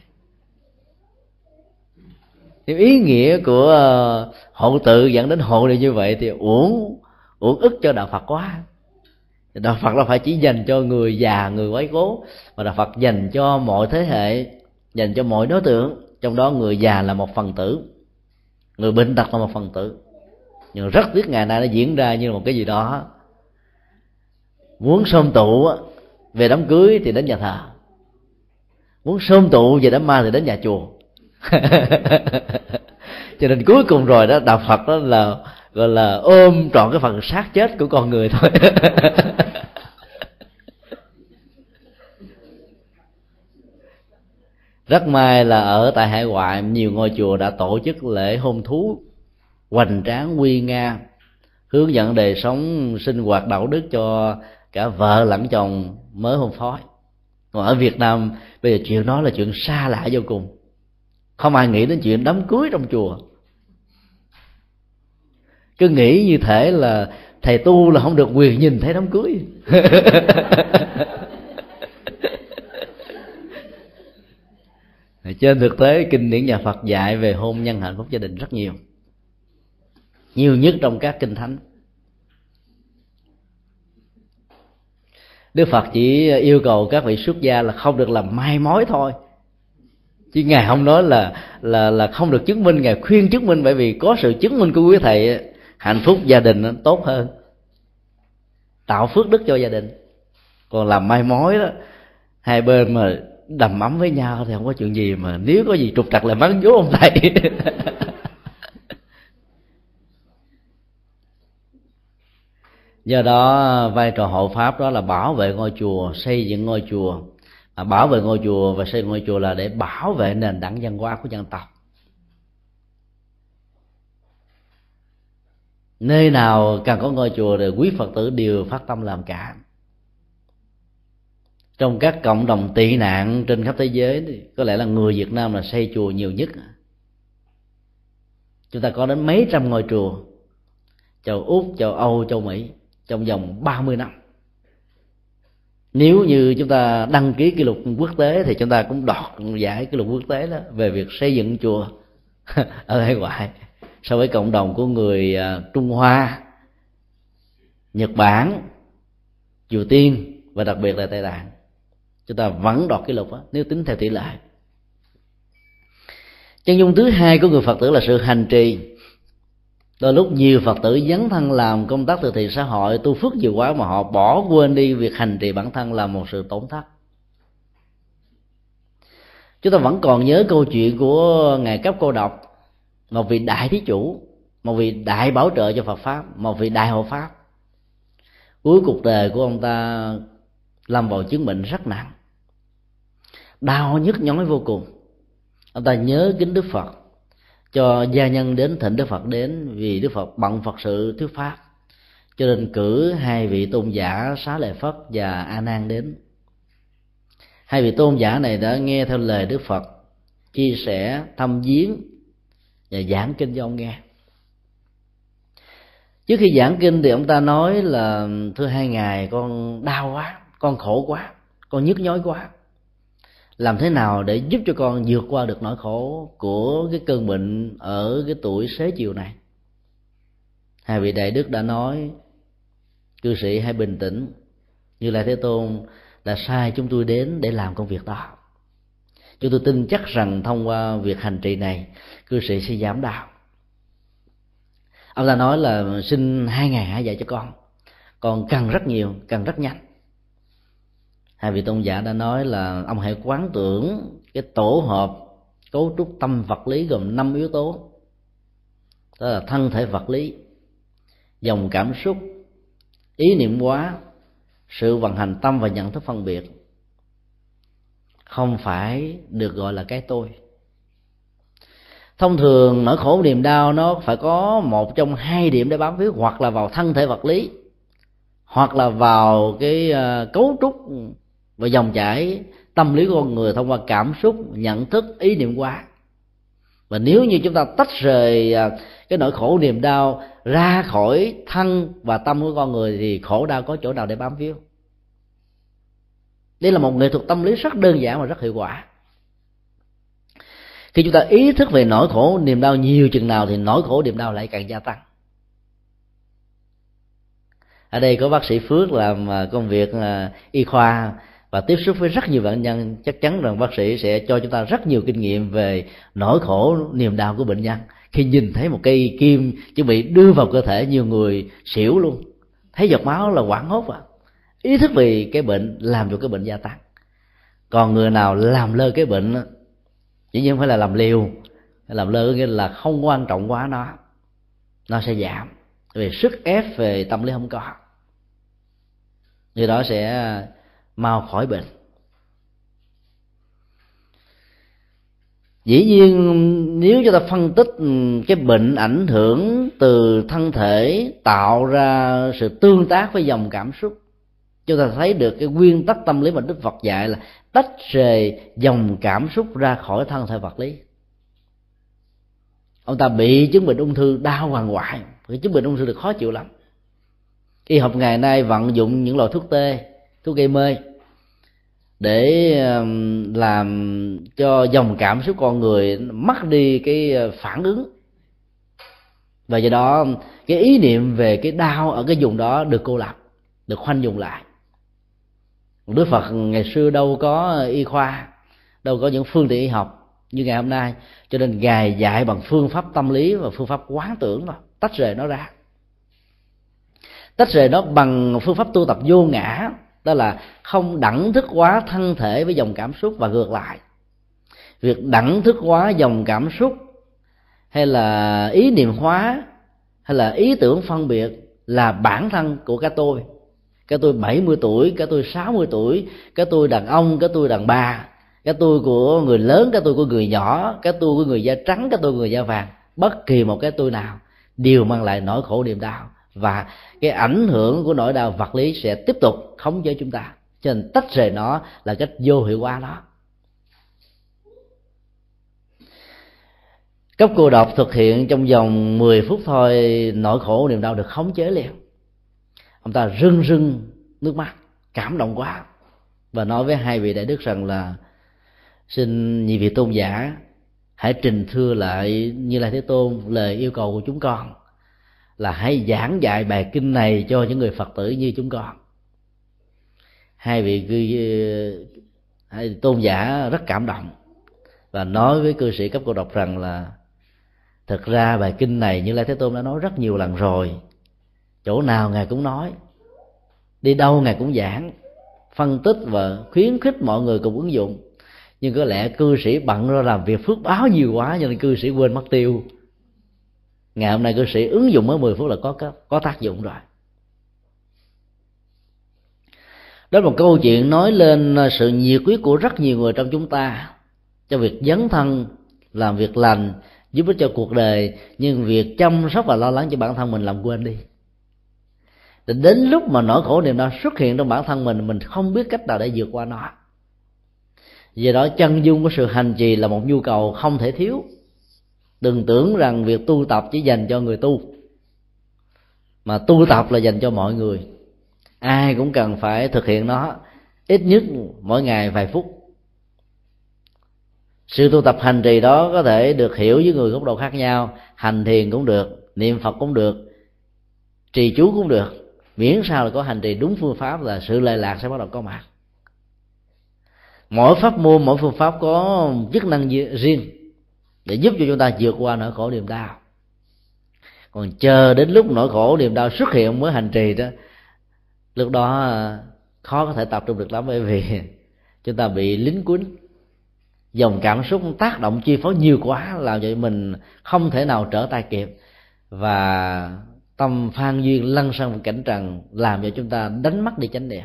Thì ý nghĩa của ờ, hộ tự dẫn đến hộ niệm như vậy thì uổng uổng ức cho đạo phật quá đạo phật là phải chỉ dành cho người già, người quái cố, mà đạo phật dành cho mọi thế hệ, dành cho mọi đối tượng. Trong đó người già là một phần tử, người bệnh tật là một phần tử. Nhưng rất tiếc ngày nay nó diễn ra như một cái gì đó. Muốn xôm tụ về đám cưới thì đến nhà thờ. Muốn xôm tụ về đám ma thì đến nhà chùa. Cho nên cuối cùng rồi đó, đạo phật đó là gọi là ôm trọn cái phần xác chết của con người thôi. Rất may là ở tại hải ngoại, nhiều ngôi chùa đã tổ chức lễ hôn thú hoành tráng uy nga, hướng dẫn đời sống, sinh hoạt đạo đức cho cả vợ lẫn chồng mới hôn phối. Còn ở việt nam, bây giờ chuyện đó là chuyện xa lạ vô cùng. Không ai nghĩ đến chuyện đám cưới trong chùa cứ nghĩ như thể là thầy tu là không được quyền nhìn thấy đám cưới. Trên thực tế, kinh điển nhà Phật dạy về hôn nhân hạnh phúc gia đình rất nhiều. Nhiều nhất trong các kinh thánh. Đức Phật chỉ yêu cầu các vị xuất gia là không được làm mai mối thôi. Chứ ngài không nói là là là không được chứng minh, ngài khuyên chứng minh bởi vì có sự chứng minh của quý thầy hạnh phúc gia đình nó tốt hơn. Tạo phước đức cho gia đình. Còn làm mai mối đó hai bên mà đầm ấm với nhau thì không có chuyện gì mà nếu có gì trục trặc là mắng vú ông thầy. Do đó vai trò hộ pháp đó là bảo vệ ngôi chùa xây dựng ngôi chùa. À, bảo vệ ngôi chùa và xây ngôi chùa là để bảo vệ nền tảng văn hóa của dân tộc. Nơi nào cần có ngôi chùa thì quý phật tử đều phát tâm làm cả. Trong các cộng đồng tị nạn trên khắp thế giới thì có lẽ là người Việt Nam là xây chùa nhiều nhất. Chúng ta có đến mấy trăm ngôi chùa châu Úc, châu Âu, châu Mỹ trong vòng 30 năm. Nếu như chúng ta đăng ký kỷ lục quốc tế thì chúng ta cũng đoạt giải kỷ lục quốc tế đó về việc xây dựng chùa ở hải ngoại so với cộng đồng của người à, Trung Hoa Nhật Bản Triều Tiên và đặc biệt là Tây Tạng chúng ta vẫn đoạt kỷ lục đó, nếu tính theo tỷ lệ. Chân dung thứ hai của người phật tử là sự hành trì. Đôi lúc nhiều phật tử dấn thân làm công tác từ thiện xã hội tu phước nhiều quá mà họ bỏ quên đi việc hành trì bản thân là một sự tổn thất. Chúng ta vẫn còn nhớ câu chuyện của ngài cấp cô độc một vị đại thí chủ một vị đại bảo trợ cho phật pháp một vị đại hộ pháp. Cuối cuộc đời của ông ta lâm vào chứng bệnh rất nặng. Đau nhức nhói vô cùng. Ông ta nhớ kính đức phật, cho gia nhân đến thỉnh đức phật đến vì đức phật bận phật sự thuyết pháp. Cho nên cử hai vị tôn giả xá lợi phất và a nan đến. Hai vị tôn giả này đã nghe theo lời đức phật, chia sẻ, thăm viếng và giảng kinh cho ông nghe. Trước khi giảng kinh thì ông ta nói là, thưa hai ngày con đau quá, con khổ quá, con nhức nhói quá. Làm thế nào để giúp cho con vượt qua được nỗi khổ của cái cơn bệnh ở cái tuổi xế chiều này? Hai vị đại đức đã nói, cư sĩ, hãy bình tĩnh. Như lai thế tôn đã sai chúng tôi đến để làm công việc đó chúng tôi tin chắc rằng thông qua việc hành trì này, cư sĩ sẽ giảm đau ông ta nói là xin hai ngày hãy dạy cho con. Còn cần rất nhiều, cần rất nhanh. Hai vị tôn giả đã nói là ông hãy quán tưởng cái tổ hợp cấu trúc tâm vật lý gồm năm yếu tố. Đó là thân thể vật lý, dòng cảm xúc, ý niệm hóa, sự vận hành tâm và nhận thức phân biệt không phải được gọi là cái tôi. Thông thường nỗi khổ niềm đau nó phải có một trong hai điểm để bám víu, hoặc là vào thân thể vật lý, hoặc là vào cái ờ, cấu trúc và dòng chảy tâm lý của con người thông qua cảm xúc, nhận thức, ý niệm quá và nếu như chúng ta tách rời ờ, cái nỗi khổ niềm đau ra khỏi thân và tâm của con người thì khổ đau có chỗ nào để bám víu? Đây là một nghệ thuật tâm lý rất đơn giản và rất hiệu quả. Khi chúng ta ý thức về nỗi khổ, niềm đau nhiều chừng nào thì nỗi khổ, niềm đau lại càng gia tăng. Ở đây có bác sĩ phước làm à, công việc à, y khoa và tiếp xúc với rất nhiều bệnh nhân. Chắc chắn rằng bác sĩ sẽ cho chúng ta rất nhiều kinh nghiệm về nỗi khổ, niềm đau của bệnh nhân. Khi nhìn thấy một cây kim chuẩn bị đưa vào cơ thể nhiều người xỉu luôn. Thấy giọt máu là quảng hốt à ý thức về cái bệnh làm cho cái bệnh gia tăng. Còn người nào làm lơ cái bệnh chỉ nhiên phải là làm liều. Làm lơ nghĩa là không quan trọng quá nó nó sẽ giảm. Vì sức ép về tâm lý không có. Người đó sẽ à, mau khỏi bệnh. Dĩ nhiên, nếu chúng ta phân tích ừ, cái bệnh ảnh hưởng từ thân thể, tạo ra sự tương tác với dòng cảm xúc chúng ta thấy được cái nguyên tắc tâm lý mà đức phật dạy là tách rời dòng cảm xúc ra khỏi thân thể vật lý. Ông ta bị chứng bệnh ung thư đau hoàng hoại. Cái chứng bệnh ung thư được khó chịu lắm. Y học ngày nay vận dụng những loại thuốc tê, thuốc gây mê để làm cho dòng cảm xúc con người mất đi cái ờ, phản ứng. Và do đó, cái ý niệm về cái đau ở cái vùng đó được cô lập, được khoanh dùng lại đức phật ngày xưa đâu có y khoa, đâu có những phương tiện y học như ngày hôm nay. Cho nên ngài dạy bằng phương pháp tâm lý và phương pháp quán tưởng thôi, tách rời nó ra. Tách rời nó bằng phương pháp tu tập vô ngã, đó là không đẳng thức hóa thân thể với dòng cảm xúc và ngược lại. Việc đẳng thức hóa dòng cảm xúc hay là ý niệm hóa hay là ý tưởng phân biệt là bản thân của cái tôi cái tôi 70 tuổi, cái tôi 60 tuổi, cái tôi đàn ông, cái tôi đàn bà, cái tôi của người lớn, cái tôi của người nhỏ, cái tôi của người da trắng, cái tôi của người da vàng. Bất kỳ một cái tôi nào đều mang lại nỗi khổ niềm đau và cái ảnh hưởng của nỗi đau vật lý sẽ tiếp tục khống chế chúng ta. Cho nên tách rời nó là cách vô hiệu quả đó cấp cô độc thực hiện trong vòng 10 phút thôi, nỗi khổ niềm đau được khống chế liền ông ta rưng rưng nước mắt, cảm động quá. Và nói với hai vị đại đức rằng là, xin nhị vị tôn giả, hãy trình thưa lại như lai thế tôn lời yêu cầu của chúng con, là hãy giảng dạy bài kinh này cho những người phật tử như chúng con. Hai vị cư ờ, hai tôn giả rất cảm động và nói với cư sĩ cấp cô độc rằng là thực ra bài kinh này như lai thế tôn đã nói rất nhiều lần rồi chỗ nào ngài cũng nói. Đi đâu ngài cũng giảng. Phân tích và khuyến khích mọi người cùng ứng dụng. Nhưng có lẽ cư sĩ bận ra làm việc phước báo nhiều quá cho nên cư sĩ quên mất tiêu. Ngày hôm nay cư sĩ ứng dụng mới 10 phút là có có, có tác dụng rồi. Đó là một câu chuyện nói lên sự nhiệt quyết của rất nhiều người trong chúng ta cho việc dấn thân làm việc lành giúp ích cho cuộc đời. Nhưng việc chăm sóc và lo lắng cho bản thân mình làm quên đi thì đến lúc mà nỗi khổ niềm đau xuất hiện trong bản thân mình mình không biết cách nào để vượt qua nó. Vì đó, chân dung của sự hành trì là một nhu cầu không thể thiếu. Đừng tưởng rằng việc tu tập chỉ dành cho người tu. Mà tu tập là dành cho mọi người. Ai cũng cần phải thực hiện nó. Ít nhất mỗi ngày vài phút. Sự tu tập hành trì đó có thể được hiểu với người góc độ khác nhau. Hành thiền cũng được, niệm phật cũng được, trì chú cũng được miễn sao là có hành trì đúng phương pháp là sự lệ lạc sẽ bắt đầu có mặt. Mỗi pháp môn, mỗi phương pháp có chức năng riêng để giúp cho chúng ta vượt qua nỗi khổ niềm đau. Còn chờ đến lúc nỗi khổ niềm đau xuất hiện mới hành trì đó, lúc đó à, khó có thể tập trung được lắm bởi vì chúng ta bị lính quýnh dòng cảm xúc tác động chi phối nhiều quá làm cho mình không thể nào trở tay kịp. Và tâm phan duyên lăn sang một cảnh trần làm cho chúng ta đánh mất đi chánh niệm.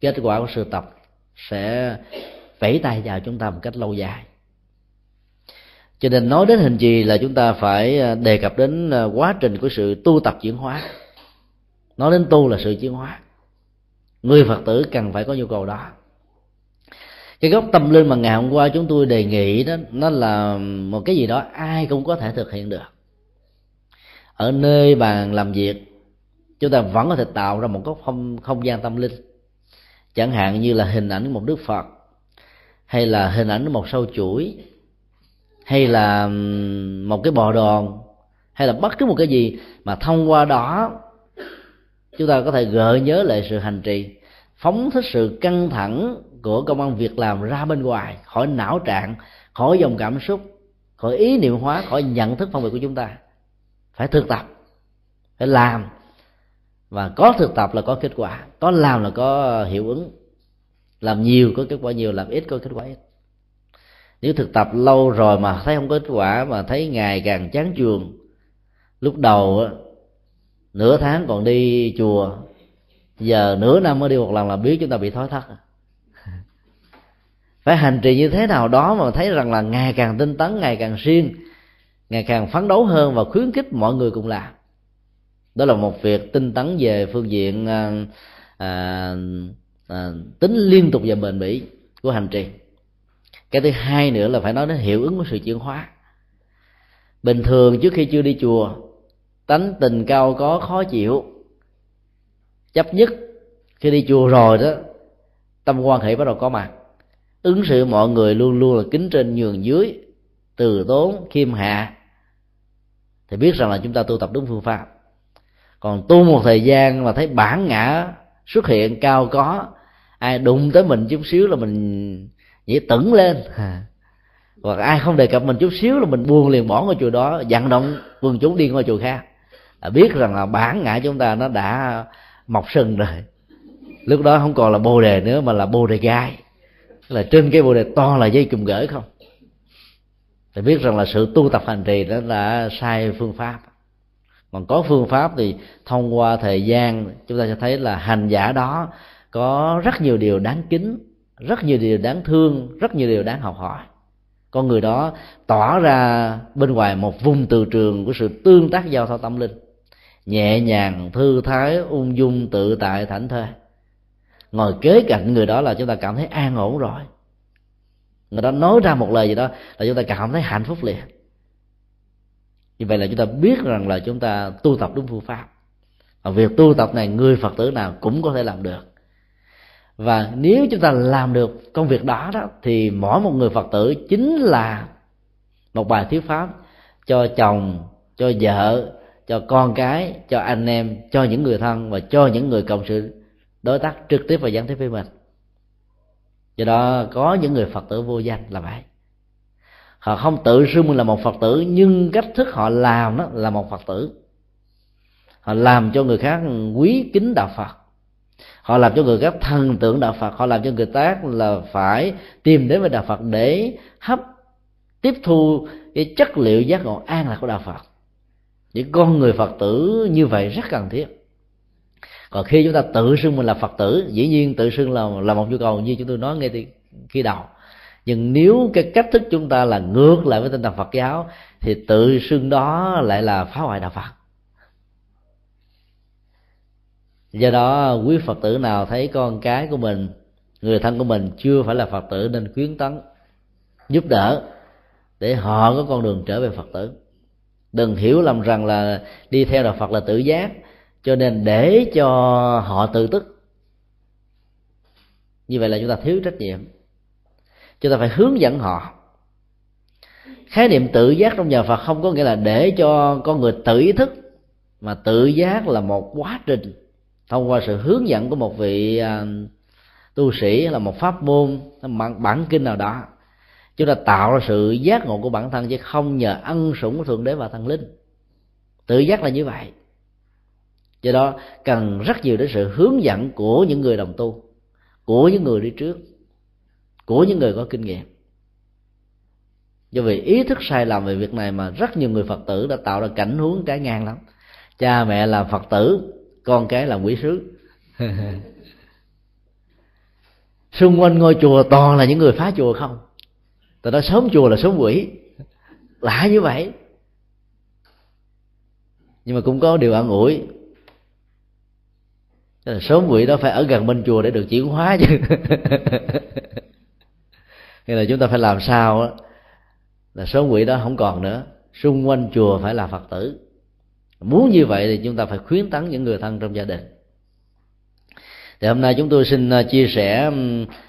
Kết quả của sự tập sẽ vẫy tay vào chúng ta một cách lâu dài. Cho nên nói đến hình gì là chúng ta phải à, đề cập đến à, quá trình của sự tu tập chuyển hóa. Nói đến tu là sự chuyển hóa. Người phật tử cần phải có nhu cầu đó. Cái gốc tâm linh mà ngày hôm qua chúng tôi đề nghị đó, nó là một cái gì đó ai cũng có thể thực hiện được ở nơi bàn làm việc, chúng ta vẫn có thể tạo ra một cái không không gian tâm linh. Chẳng hạn như là hình ảnh một đức phật, hay là hình ảnh một sâu chuỗi, hay là một cái bò đòn, hay là bất cứ một cái gì mà thông qua đó, chúng ta có thể gợi nhớ lại sự hành trì, phóng thích sự căng thẳng của công an việc làm ra bên ngoài, khỏi não trạng, khỏi dòng cảm xúc, khỏi ý niệm hóa, khỏi nhận thức phân biệt của chúng ta phải thực tập, phải làm. Và có thực tập là có kết quả, có làm là có hiệu ứng. Làm nhiều có kết quả nhiều, làm ít có kết quả ít. Nếu thực tập lâu rồi mà thấy không có kết quả, mà thấy ngày càng chán chường, lúc đầu nửa tháng còn đi chùa, giờ nửa năm mới đi một lần là biết chúng ta bị thói thắt à. phải hành trì như thế nào đó mà thấy rằng là ngày càng tinh tấn, ngày càng siêng ngày càng phấn đấu hơn và khuyến khích mọi người cùng làm. Đó là một việc tinh tấn về phương diện à, à, à, tính liên tục và bền bỉ của hành trì. Cái thứ hai nữa là phải nói đến hiệu ứng của sự chuyển hóa. Bình thường trước khi chưa đi chùa tánh tình cao có khó chịu. Chấp nhất khi đi chùa rồi đó tâm quan hệ bắt đầu có mặt. Ứng xử mọi người luôn luôn là kính trên nhường dưới từ tốn khiêm hạ thì biết rằng là chúng ta tu tập đúng phương pháp. Còn tu một thời gian mà thấy bản ngã xuất hiện cao có ai đụng tới mình chút xíu là mình nhảy tửng lên. Hoặc ai không đề cập mình chút xíu là mình buông liền bỏ ngôi chùa đó vận động quần chúng đi ngôi chùa khác. À, biết rằng là bản ngã chúng ta nó đã mọc sừng rồi. Lúc đó không còn là bồ đề nữa mà là bồ đề gai. Là trên cái bồ đề to là dây chùm gửi không? Thì biết rằng là sự tu tập hành trì đó là sai phương pháp. Còn có phương pháp thì thông qua thời gian, chúng ta sẽ thấy là hành giả đó có rất nhiều điều đáng kính, rất nhiều điều đáng thương, rất nhiều điều đáng học hỏi. Con người đó tỏ ra bên ngoài một vùng từ trường của sự tương tác giao thoa tâm linh. Nhẹ nhàng, thư thái, ung dung, tự tại, thảnh thơi. Ngồi kế cạnh người đó là chúng ta cảm thấy an ổn rồi người đó nói ra một lời gì đó là chúng ta cảm thấy hạnh phúc liền. Như vậy là chúng ta biết rằng là chúng ta tu tập đúng phương pháp. Và việc tu tập này người phật tử nào cũng có thể làm được. Và nếu chúng ta làm được công việc đó đó, thì mỗi một người phật tử chính là một bài thuyết pháp cho chồng, cho vợ, cho con cái, cho anh em, cho những người thân và cho những người cộng sự đối tác trực tiếp và gián tiếp với mình do đó, có những người phật tử vô danh là vậy. Họ không tự xưng mình là một phật tử, nhưng cách thức họ làm đó là một phật tử. Họ làm cho người khác quý kính đạo phật. Họ làm cho người khác thần tượng đạo phật. Họ làm cho người khác là phải tìm đến với đạo phật để hấp, tiếp thu cái chất liệu giác ngộ an lạc của đạo phật. Những con người phật tử như vậy rất cần thiết còn khi chúng ta tự xưng mình là phật tử, dĩ nhiên tự xưng là là một nhu cầu. Như chúng tôi nói ngay từ khi đầu. Nhưng nếu cái cách thức chúng ta là ngược lại với tinh thần phật giáo, thì tự xưng đó lại là phá hoại đạo phật. Do đó, quý phật tử nào thấy con cái của mình, người thân của mình chưa phải là phật tử nên khuyến tấn, giúp đỡ để họ có con đường trở về phật tử. Đừng hiểu lầm rằng là đi theo đạo phật là tự giác cho nên để cho họ tự tức. Như vậy là chúng ta thiếu trách nhiệm. Chúng ta phải hướng dẫn họ. Khái niệm tự giác trong nhà phật không có nghĩa là để cho con người tự ý thức mà tự giác là một quá trình. Thông qua sự hướng dẫn của một vị à, tu sĩ là một pháp môn bản, bản kinh nào đó chúng ta tạo ra sự giác ngộ của bản thân chứ không nhờ ân sủng của thượng đế và thần linh. Tự giác là như vậy do đó cần rất nhiều đến sự hướng dẫn của những người đồng tu của những người đi trước của những người có kinh nghiệm. Do vì ý thức sai lầm về việc này mà rất nhiều người phật tử đã tạo ra cảnh huống trái ngang lắm. Cha mẹ là phật tử con cái là quỷ sứ. Xung quanh ngôi chùa toàn là những người phá chùa không? Ta nói sớm chùa là sớm quỷ. Lạ như vậy. Nhưng mà cũng có điều an ủi là số quỷ đó phải ở gần bên chùa để được chuyển hóa chứ. Hay là chúng ta phải làm sao đó, là số quỷ đó không còn nữa. Xung quanh chùa phải là phật tử. Muốn như vậy thì chúng ta phải khuyến tấn những người thân trong gia đình. Thì hôm nay chúng tôi xin à, chia sẻ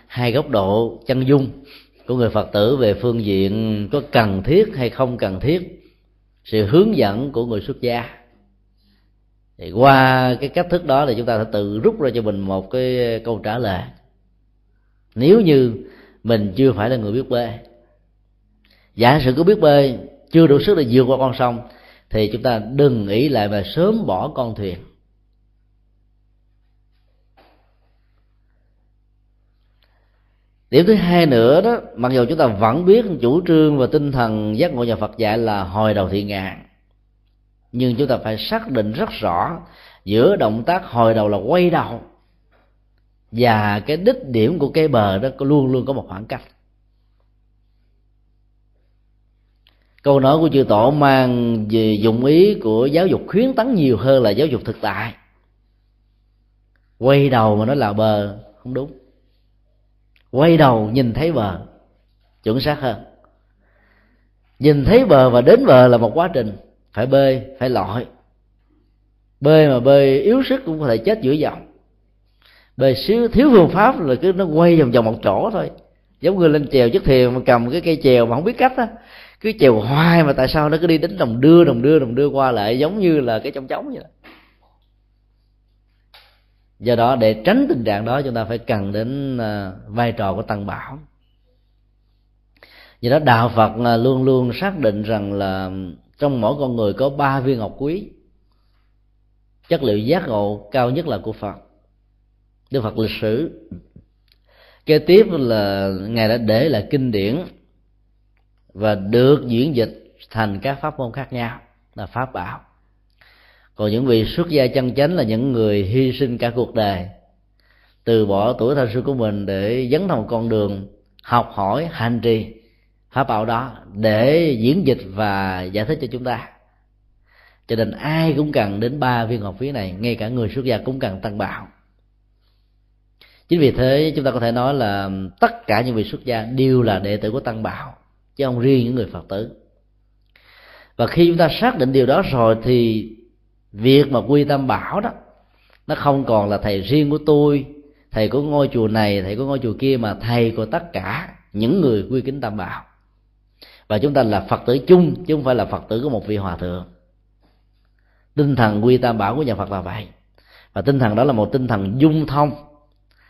hai góc độ chân dung của người phật tử về phương diện có cần thiết hay không cần thiết sự hướng dẫn của người xuất gia thì qua cái cách thức đó thì chúng ta sẽ tự rút ra cho mình một cái câu trả lời. Nếu như mình chưa phải là người biết bơi giả sử có biết bơi chưa đủ sức để vượt qua con sông, thì chúng ta đừng nghĩ lại mà sớm bỏ con thuyền. Điểm thứ hai nữa đó, mặc dù chúng ta vẫn biết chủ trương và tinh thần giác ngộ nhà phật dạy là hồi đầu thị ngàn nhưng chúng ta phải xác định rất rõ, giữa động tác hồi đầu là quay đầu, và cái đích điểm của cái bờ đó luôn luôn có một khoảng cách. Câu nói của chư tổ mang về dụng ý của giáo dục khuyến tấn nhiều hơn là giáo dục thực tại. Quay đầu mà nó là bờ, không đúng. Quay đầu nhìn thấy bờ, chuẩn xác hơn. Nhìn thấy bờ và đến bờ là một quá trình phải bơi phải lội bơi mà bơi yếu sức cũng có thể chết giữa dòng. Bơi xíu, thiếu phương pháp là cứ nó quay vòng vòng một chỗ thôi. Giống như lên chèo chiếc thuyền mà cầm cái cây chèo mà không biết cách á, cứ chèo hoài mà tại sao nó cứ đi đến đồng đưa đồng đưa đồng đưa qua lại giống như là cái trong trống vậy đó. Do đó để tránh tình trạng đó, chúng ta phải cần đến à, vai trò của tăng bảo. Do đó đạo phật à, luôn luôn xác định rằng là trong mỗi con người có ba viên ngọc quý. Chất liệu giác ngộ cao nhất là của phật. Đức phật lịch sử. Kế tiếp là ngài đã để lại kinh điển và được diễn dịch thành các pháp môn khác nhau, là pháp bảo. Còn những vị xuất gia chân chánh là những người hy sinh cả cuộc đời, từ bỏ tuổi thanh xuân của mình để dấn thân một con đường học hỏi hành trì pháp bảo đó để diễn dịch và giải thích cho chúng ta. Cho nên ai cũng cần đến ba viên ngọc phiến này, ngay cả người xuất gia cũng cần tăng bảo chính vì thế, chúng ta có thể nói là tất cả những vị xuất gia đều là đệ tử của tăng bảo chứ không riêng những người phật tử. Và khi chúng ta xác định điều đó rồi thì việc mà quy tâm bảo đó, nó không còn là thầy riêng của tôi, thầy của ngôi chùa này, thầy của ngôi chùa kia, mà thầy của tất cả những người quy kính tam bảo và chúng ta là phật tử chung, chứ không phải là phật tử của một vị hòa thượng. Tinh thần quy tam bảo của nhà phật là vậy. Và tinh thần đó là một tinh thần dung thông,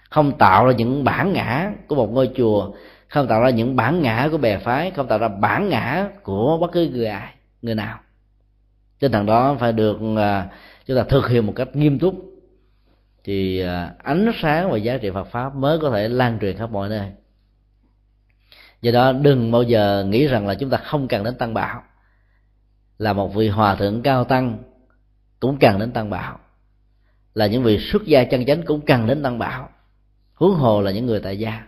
không tạo ra những bản ngã của một ngôi chùa, không tạo ra những bản ngã của bè phái, không tạo ra bản ngã của bất cứ người ai, người nào. Tinh thần đó phải được à, chúng ta thực hiện một cách nghiêm túc. Thì à, ánh sáng và giá trị Phật pháp mới có thể lan truyền khắp mọi nơi do đó đừng bao giờ nghĩ rằng là chúng ta không cần đến tăng bảo. Là một vị hòa thượng cao tăng cũng cần đến tăng bảo. Là những vị xuất gia chân chánh cũng cần đến tăng bảo. Huống hồ là những người tại gia.